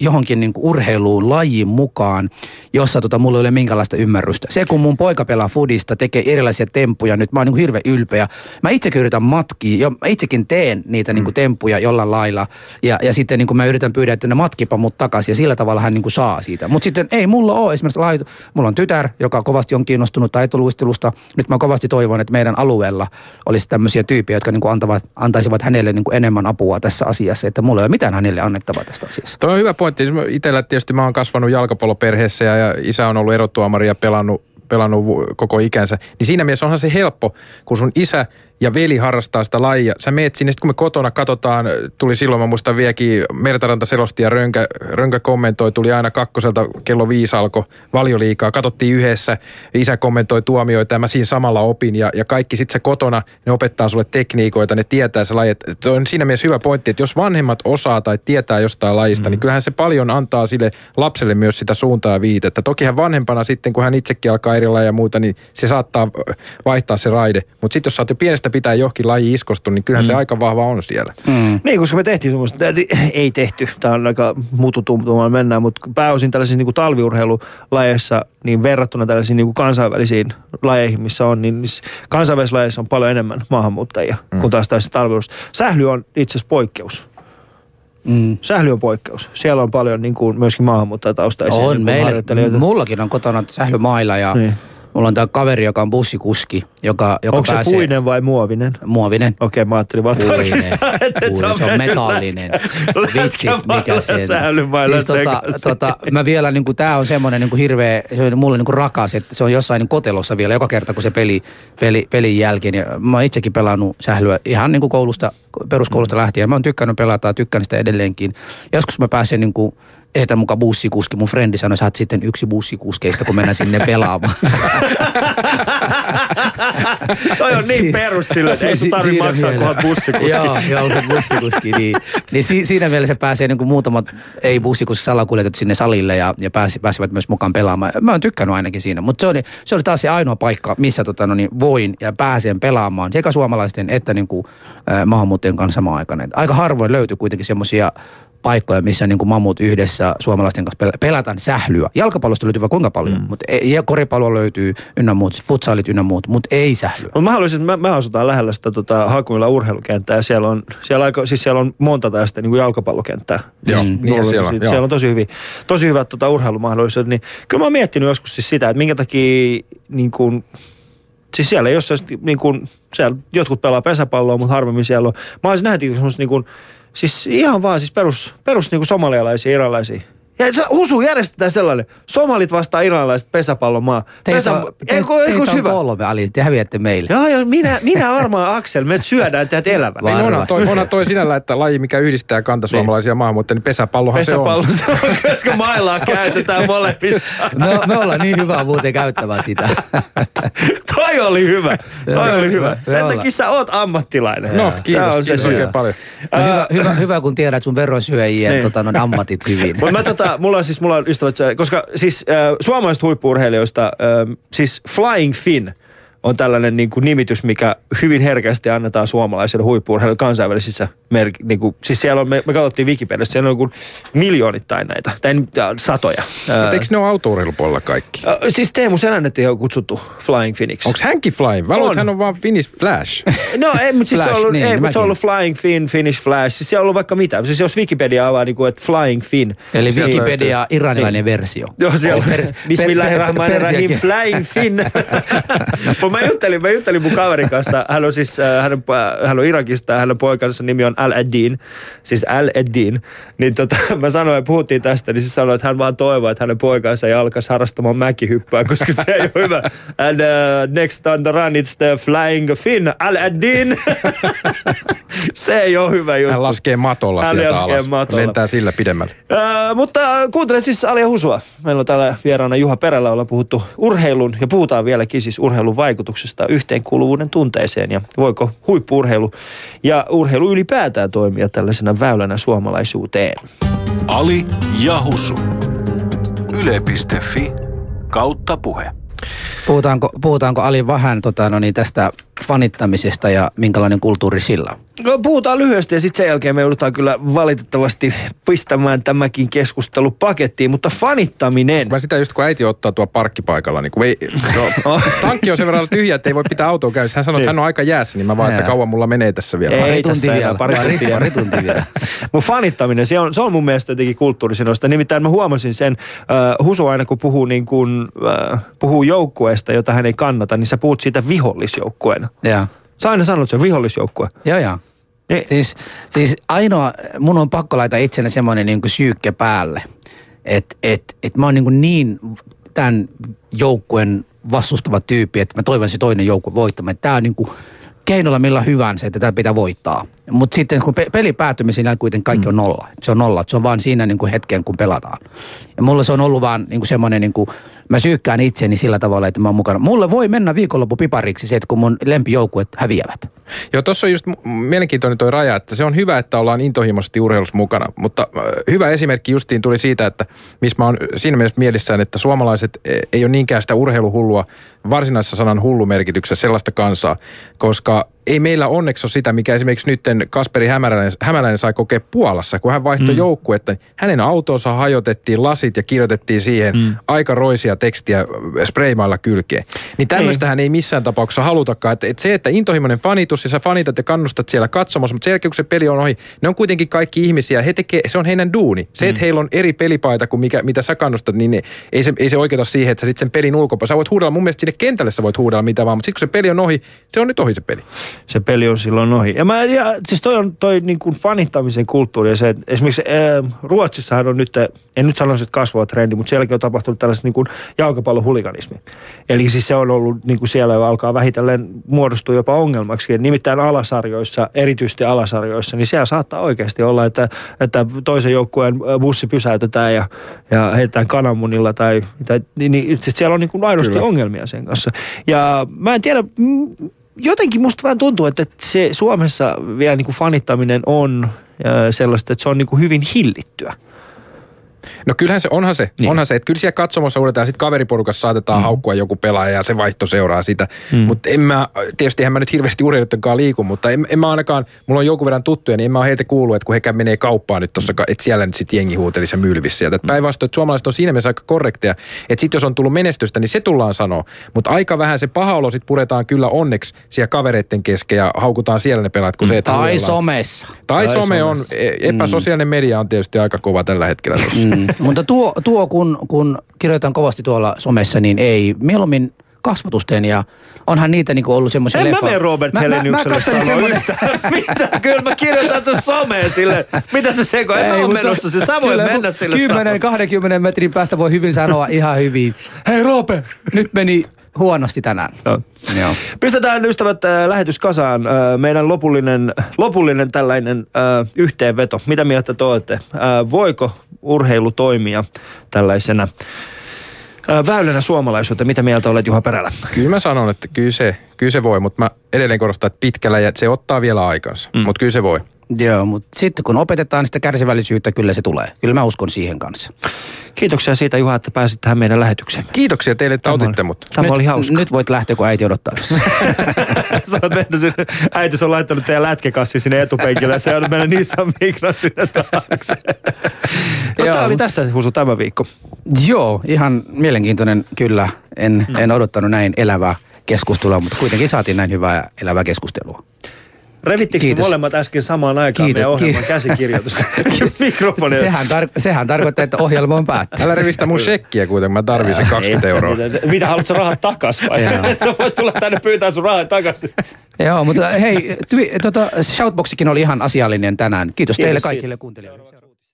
Speaker 3: johonkin niin urheiluun lajiin mukaan, jossa tota, mulla ei ole minkäänlaista ymmärrystä. Se kun mun poika pelaa fudista, tekee erilaisia temppuja, nyt mä oon niin hirveän ylpeä. Mä itsekin yritän matkia, jo, mä itsekin teen niitä niin temppuja jollain lailla. Ja, ja sitten niin mä yritän pyydä, että ne matkipa mut takaisin ja sillä tavalla hän niin saa siitä. Mutta sitten ei mulla ole esimerkiksi laitu. Mulla on tytär, joka kovasti on kiinnostunut taitoluistelusta. Nyt mä kovasti toivon, että meidän alueella olisi tämmöisiä tyyppejä, jotka niin antavat, antaisivat hänelle niin enemmän apua tässä asiassa. Että mulla ei ole mitään hänelle annettavaa tästä asiasta.
Speaker 4: Tuo on hyvä pointti. Itellä tietysti mä oon kasvanut jalkapalloperheessä ja, ja isä on ollut erotuomari ja pelannut pelannut koko ikänsä, niin siinä mielessä onhan se helppo, kun sun isä ja veli harrastaa sitä lajia. Sä meet sinne, kun me kotona katsotaan, tuli silloin, mä muistan vieläkin, Mertaranta selosti ja Rönkä, Rönkä kommentoi, tuli aina kakkoselta, kello viisi alkoi valioliikaa, katsottiin yhdessä, isä kommentoi tuomioita ja mä siinä samalla opin ja, ja kaikki sitten se kotona, ne opettaa sulle tekniikoita, ne tietää se laji. Se on siinä mielessä hyvä pointti, että jos vanhemmat osaa tai tietää jostain lajista, mm. niin kyllähän se paljon antaa sille lapselle myös sitä suuntaa ja viitettä. Tokihan vanhempana sitten, kun hän itsekin alkaa eri ja muuta, niin se saattaa vaihtaa se raide. Mutta sitten jos sä oot jo pienestä että pitää johonkin laji iskostu, niin kyllähän mm. se aika vahva on siellä.
Speaker 1: Mm. Niin, koska me tehtiin semmoista, ei tehty, tämä on aika mututumtumaan mennään, mutta pääosin tällaisissa niin kuin talviurheilulajeissa, niin verrattuna tällaisiin niin kuin kansainvälisiin lajeihin, missä on, niin kansainvälisissä lajeissa on paljon enemmän maahanmuuttajia mm. kuin taas tässä talviurheilussa. Sähly on itse asiassa poikkeus Mm. Sähly on poikkeus. Siellä on paljon niin kuin, myöskin maahanmuuttajataustaisia
Speaker 3: on, niin meille, mullakin on kotona sählymailla ja niin Mulla on tämä kaveri, joka on bussikuski, joka, joka
Speaker 1: Onko
Speaker 3: pääsee...
Speaker 1: se puinen vai muovinen?
Speaker 3: Muovinen.
Speaker 1: Okei, okay, mä ajattelin vaan tarkistaa,
Speaker 3: että puinen. se on, se on metallinen. Vitsi, mikä se siis tota, tota, mä vielä, niin kuin, tää on semmoinen niin kuin hirveä, se on mulle niin kuin rakas, että se on jossain niin kotelossa vielä joka kerta, kun se peli, peli, pelin jälkeen. Ja mä oon itsekin pelannut sählyä ihan niin kuin koulusta, peruskoulusta lähtien. Mä oon tykkännyt pelata, tykkään sitä edelleenkin. Joskus mä pääsen niin esitän mukaan bussikuski. Mun frendi sanoi, että sitten yksi bussikuskeista, kun mennään sinne pelaamaan.
Speaker 1: Toi on niin perus sillä, että ei sun tarvitse maksaa, kun on bussikuski.
Speaker 3: joo, joo, bussikuski. Niin, niin si, siinä mielessä pääsee niin kuin muutamat ei-bussikuski salakuljetetut sinne salille ja, ja pääsi, pääsivät myös mukaan pelaamaan. Mä oon tykkännyt ainakin siinä, mutta se oli, se oli taas se ainoa paikka, missä tota, no niin, voin ja pääsen pelaamaan sekä suomalaisten että niin kuin, äh, maahanmuuttajien kanssa samaan aikaan. Aika harvoin löytyy kuitenkin semmoisia paikkoja, missä niin kuin mammut yhdessä suomalaisten kanssa pelataan sählyä. Jalkapallosta löytyy kuinka paljon, mm. mutta ei, ja koripallo löytyy ynnä muut, futsaalit ynnä muut, mutta ei sählyä.
Speaker 1: Mut mä haluaisin, että me, me asutaan lähellä sitä tota, Hakumilla urheilukenttää ja siellä on, siellä, aika, siis siellä on monta tästä niin kuin jalkapallokenttää.
Speaker 4: Joo, mm. niin siellä, on,
Speaker 1: siellä on tosi, hyvin, tosi hyvät tota, urheilumahdollisuudet. Niin, kyllä mä oon miettinyt joskus siis sitä, että minkä takia niin kuin, Siis siellä jossain, niin kuin, siellä jotkut pelaa pesäpalloa, mutta harvemmin siellä on. Mä olisin nähty semmoista niin kuin, Siis ihan vaan siis perus, perus niin kuin somalialaisia, iralaisia ja Husu järjestetään sellainen. Somalit vastaa iranilaiset pesäpallomaa.
Speaker 3: Teitä, Pesä... on, te, eikö, eikö teitä hyvä? kolme, Ali. Te häviätte meille.
Speaker 1: Joo, joo, minä, minä varmaan Aksel, me syödään teidät elävän.
Speaker 4: Niin onhan toi, onhan toi sinällä, että laji, mikä yhdistää kantasuomalaisia niin. maahanmuuttajia, niin pesäpallohan
Speaker 1: Pesäpallo se on. se on, koska mailaa käytetään molemmissa.
Speaker 3: No, me ollaan niin hyvä muuten käyttämään sitä.
Speaker 1: toi oli hyvä. Toi oli hyvä. Sen takia sä oot ammattilainen.
Speaker 4: No, kiitos, on kiitos oikein paljon.
Speaker 3: No, hyvä, hyvä, hyvä, kun tiedät sun verosyöjien niin. tota, ammatit hyvin.
Speaker 1: Mutta mä tota, mulla on siis, mulla on ystävät, koska siis äh, suomalaiset huippuurheilijoista, äh, siis Flying Finn – on tällainen niin kuin nimitys, mikä hyvin herkästi annetaan suomalaisille huippuurheilijoille kansainvälisissä merk- niin kuin, siis siellä on, me, me katsottiin Wikipediassa, siellä on niin miljoonittain näitä, tai satoja.
Speaker 4: Mutta eikö ne ole autourheilupuolella kaikki?
Speaker 1: Äh, siis Teemu Selännetti on kutsuttu Flying Phoenix.
Speaker 4: Onko hänkin Flying? Mä hän on vaan Finnish Flash.
Speaker 1: no ei, mutta siis Flash, se on ollut, niin, ei, mutta se on ollut Flying Fin, Finnish Flash. Siis siellä on ollut vaikka mitä. Siis jos Wikipedia avaa niin kuin, että Flying Fin.
Speaker 3: Eli Wikipedia iranilainen niin. versio.
Speaker 1: Joo, siellä on. Bismillahirrahmanirrahim, Flying Fin. mä juttelin, mä juttelin mun kaverin kanssa. Hän on siis, äh, hän on, hän on Irakista ja hänen poikansa nimi on Al-Eddin. Siis Al-Eddin. Niin tota, mä sanoin, että puhuttiin tästä, niin se sanoi, että hän vaan toivoo, että hänen poikansa ei alkaisi harrastamaan mäkihyppää, koska se ei ole hyvä. And uh, next on the run it's the flying fin, Al-Eddin. se ei ole hyvä juttu.
Speaker 4: Hän laskee matolla hän sieltä laskee alas. Matolla. Lentää sillä pidemmälle.
Speaker 1: Uh, mutta kuuntelen siis Alia Husua. Meillä on täällä vieraana Juha Perällä, ollaan puhuttu urheilun ja puhutaan vieläkin siis urheilun vaikutuksesta vaikutuksesta yhteenkuuluvuuden tunteeseen ja voiko huippuurheilu ja urheilu ylipäätään toimia tällaisena väylänä suomalaisuuteen.
Speaker 2: Ali Jahusu. Yle.fi kautta puhe.
Speaker 3: Puhutaanko, puhutaanko Ali vähän tota, no niin, tästä fanittamisesta ja minkälainen kulttuuri sillä on?
Speaker 1: No, puhutaan lyhyesti ja sitten sen jälkeen me joudutaan kyllä valitettavasti pistämään tämäkin keskustelu pakettiin, mutta fanittaminen.
Speaker 4: Mä sitä just kun äiti ottaa tuo parkkipaikalla, niin kun ei, no, tankki on sen verran tyhjä, että ei voi pitää autoa käynnissä. Hän sanoi, että hän on aika jäässä, niin mä vaan, että kauan mulla menee tässä vielä.
Speaker 1: Ei, pari tuntia vielä, pari tuntia. Pari tuntia vielä. Mutta fanittaminen, se on, se on mun mielestä jotenkin kulttuurisinoista. Nimittäin mä huomasin sen, uh, Husu aina kun puhuu, niin kun, uh, puhuu joukkueesta, jota hän ei kannata, niin sä puhut siitä vihollisjoukkueena.
Speaker 3: Joo.
Speaker 1: Sä aina sanot sen vihollisjoukkue.
Speaker 3: Joo, joo. Niin. Siis, siis ainoa, mun on pakko laittaa itsenne semmoinen niin syykke päälle, että et, et mä oon niin, niin tämän joukkueen vastustava tyyppi, että mä toivon se toinen joukkue voittamaan. Tämä on niin kuin keinolla millä hyvänsä, että tämä pitää voittaa. Mutta sitten kun pe- peli päättyy, siinä kuitenkin kaikki on mm. nolla. Se on nolla. Se on vaan siinä niin kuin hetken, kun pelataan. Ja mulla se on ollut vaan niin kuin semmoinen niin kuin mä syykkään itseni sillä tavalla, että mä oon mukana. Mulle voi mennä viikonloppu pipariksi se, että kun mun lempijoukkueet häviävät.
Speaker 4: Joo, tuossa on just mielenkiintoinen toi raja, että se on hyvä, että ollaan intohimoisesti urheilussa mukana. Mutta hyvä esimerkki justiin tuli siitä, että missä mä oon siinä mielessä mielissään, että suomalaiset e, ei ole niinkään sitä urheiluhullua varsinaisessa sanan hullumerkityksessä sellaista kansaa, koska ei meillä onneksi ole sitä, mikä esimerkiksi nyt Kasperi Hämäläinen, Hämäläinen sai kokea Puolassa, kun hän vaihtoi mm. joukkuetta. Hänen autonsa hajotettiin lasit ja kirjoitettiin siihen mm. aika roisia tekstiä spreimailla kylkeen. Niin tämmöistähän ei. ei missään tapauksessa halutakaan. Että et se, että intohimoinen fanitus ja sä fanitat ja kannustat siellä katsomassa, mutta sen jälkeen kun se peli on ohi, ne on kuitenkin kaikki ihmisiä. He tekee, se on heidän duuni. Se, että mm. heillä on eri pelipaita kuin mikä, mitä sä kannustat, niin ei se, ei se oikeuta siihen, että sä sitten sen pelin ulkopuolella. Sä voit huudella, mun mielestä sinne kentälle sä voit huudella mitä vaan, mutta sitten kun se peli on ohi, se on nyt ohi se peli.
Speaker 1: Se peli on silloin ohi. Ja, mä, ja siis toi on toi niin kuin fanittamisen kulttuuri ja se, että esimerkiksi äh, Ruotsissahan on nyt, en nyt sanoisi, että kasvava trendi, mutta sielläkin on tapahtunut tällaiset niin kuin jalkapallohuliganismi. Eli siis se on ollut niin kuin siellä alkaa vähitellen muodostua jopa ongelmaksi. Nimittäin alasarjoissa, erityisesti alasarjoissa, niin siellä saattaa oikeasti olla, että, että toisen joukkueen bussi pysäytetään ja, ja heitetään kananmunilla tai, tai niin, niin siis siellä on niin kuin aidosti Kyllä. ongelmia sen kanssa. Ja mä en tiedä, jotenkin musta vähän tuntuu, että se Suomessa vielä niin kuin fanittaminen on sellaista, että se on niin kuin hyvin hillittyä.
Speaker 4: No kyllähän se, onhan se, niin. onhan se, että kyllä siellä katsomossa uudetaan, sitten kaveriporukassa saatetaan mm. haukkua joku pelaaja ja se vaihto seuraa sitä. Mm. Mutta en mä, tietysti en mä nyt hirveästi urheilijoidenkaan liiku, mutta en, en mä ainakaan, mulla on jonkun verran tuttuja, niin en mä heitä kuullut, että kun he menee kauppaan nyt tuossa, että siellä nyt sitten jengi huutelisi ja mylvisi sieltä. Mm. Päinvastoin, että suomalaiset on siinä mielessä aika korrekteja, että sitten jos on tullut menestystä, niin se tullaan sanoa. Mutta aika vähän se paha olo sitten puretaan kyllä onneksi siellä kavereiden kesken ja haukutaan siellä ne pelaat, kun se,
Speaker 3: että Tai somessa.
Speaker 4: Tai, tai some on, e- epäsosiaalinen media on tietysti aika kova tällä hetkellä. Mm.
Speaker 3: Mutta tuo, tuo kun, kun kirjoitan kovasti tuolla somessa, niin ei. Mieluummin kasvatusten ja onhan niitä niinku ollut semmoisia
Speaker 1: En leffa... mä mene Robert mä, Heleniukselle sanoa semmoinen... Mitä? Kyllä mä kirjoitan sen someen sille. Mitä se seko? En Ei, mä ole menossa se. Sä voit mennä sille
Speaker 3: 10-20 metrin päästä voi hyvin sanoa ihan hyvin.
Speaker 1: Hei Roope!
Speaker 3: Nyt meni huonosti tänään.
Speaker 1: No. Joo. Pistetään ystävät äh, lähetys kasaan. Äh, meidän lopullinen, lopullinen tällainen äh, yhteenveto. Mitä mieltä te olette? Äh, voiko urheilu toimia tällaisena äh, väylänä suomalaisuuteen? Mitä mieltä olet Juha Perälä?
Speaker 4: Kyllä mä sanon, että kyllä se, kyllä se voi, mutta mä edelleen korostan, että pitkällä ja se ottaa vielä aikansa. Mm. Mutta kyllä se voi.
Speaker 3: Joo, mutta sitten kun opetetaan sitä kärsivällisyyttä, kyllä se tulee. Kyllä mä uskon siihen kanssa.
Speaker 1: Kiitoksia siitä Juha, että pääsit tähän meidän lähetykseen.
Speaker 4: Kiitoksia teille, että tämä otitte mut.
Speaker 3: Tämä nyt, oli hauska. Nyt voit lähteä, kun äiti odottaa.
Speaker 1: Sä oot mennyt sinne, äiti on laittanut teidän lätkäkassi sinne etupenkille ja se on mennyt Nissan Migran sinne taakse. no tämä oli tässä Husu tämä viikko.
Speaker 3: Joo, ihan mielenkiintoinen kyllä. En, en odottanut näin elävää keskustelua, mutta kuitenkin saatiin näin hyvää elävää keskustelua.
Speaker 1: Revittikö Kiitos. molemmat äsken samaan aikaan Kiitos. meidän ohjelman Kiitos. käsikirjoitus? Mikrofonia.
Speaker 3: Sehän, tar- sehän tarkoittaa, että ohjelma on päättynyt.
Speaker 4: Älä revistä mun shekkiä kuitenkin, mä tarvitsen 20 euroa.
Speaker 1: Mitä, mitä haluatko rahat takas vai? Sä voit tulla tänne pyytää sun rahat takaisin.
Speaker 3: Joo, mutta hei, twi, tota, shoutboxikin oli ihan asiallinen tänään. Kiitos, Kiitos teille kaikille kuuntelijoille.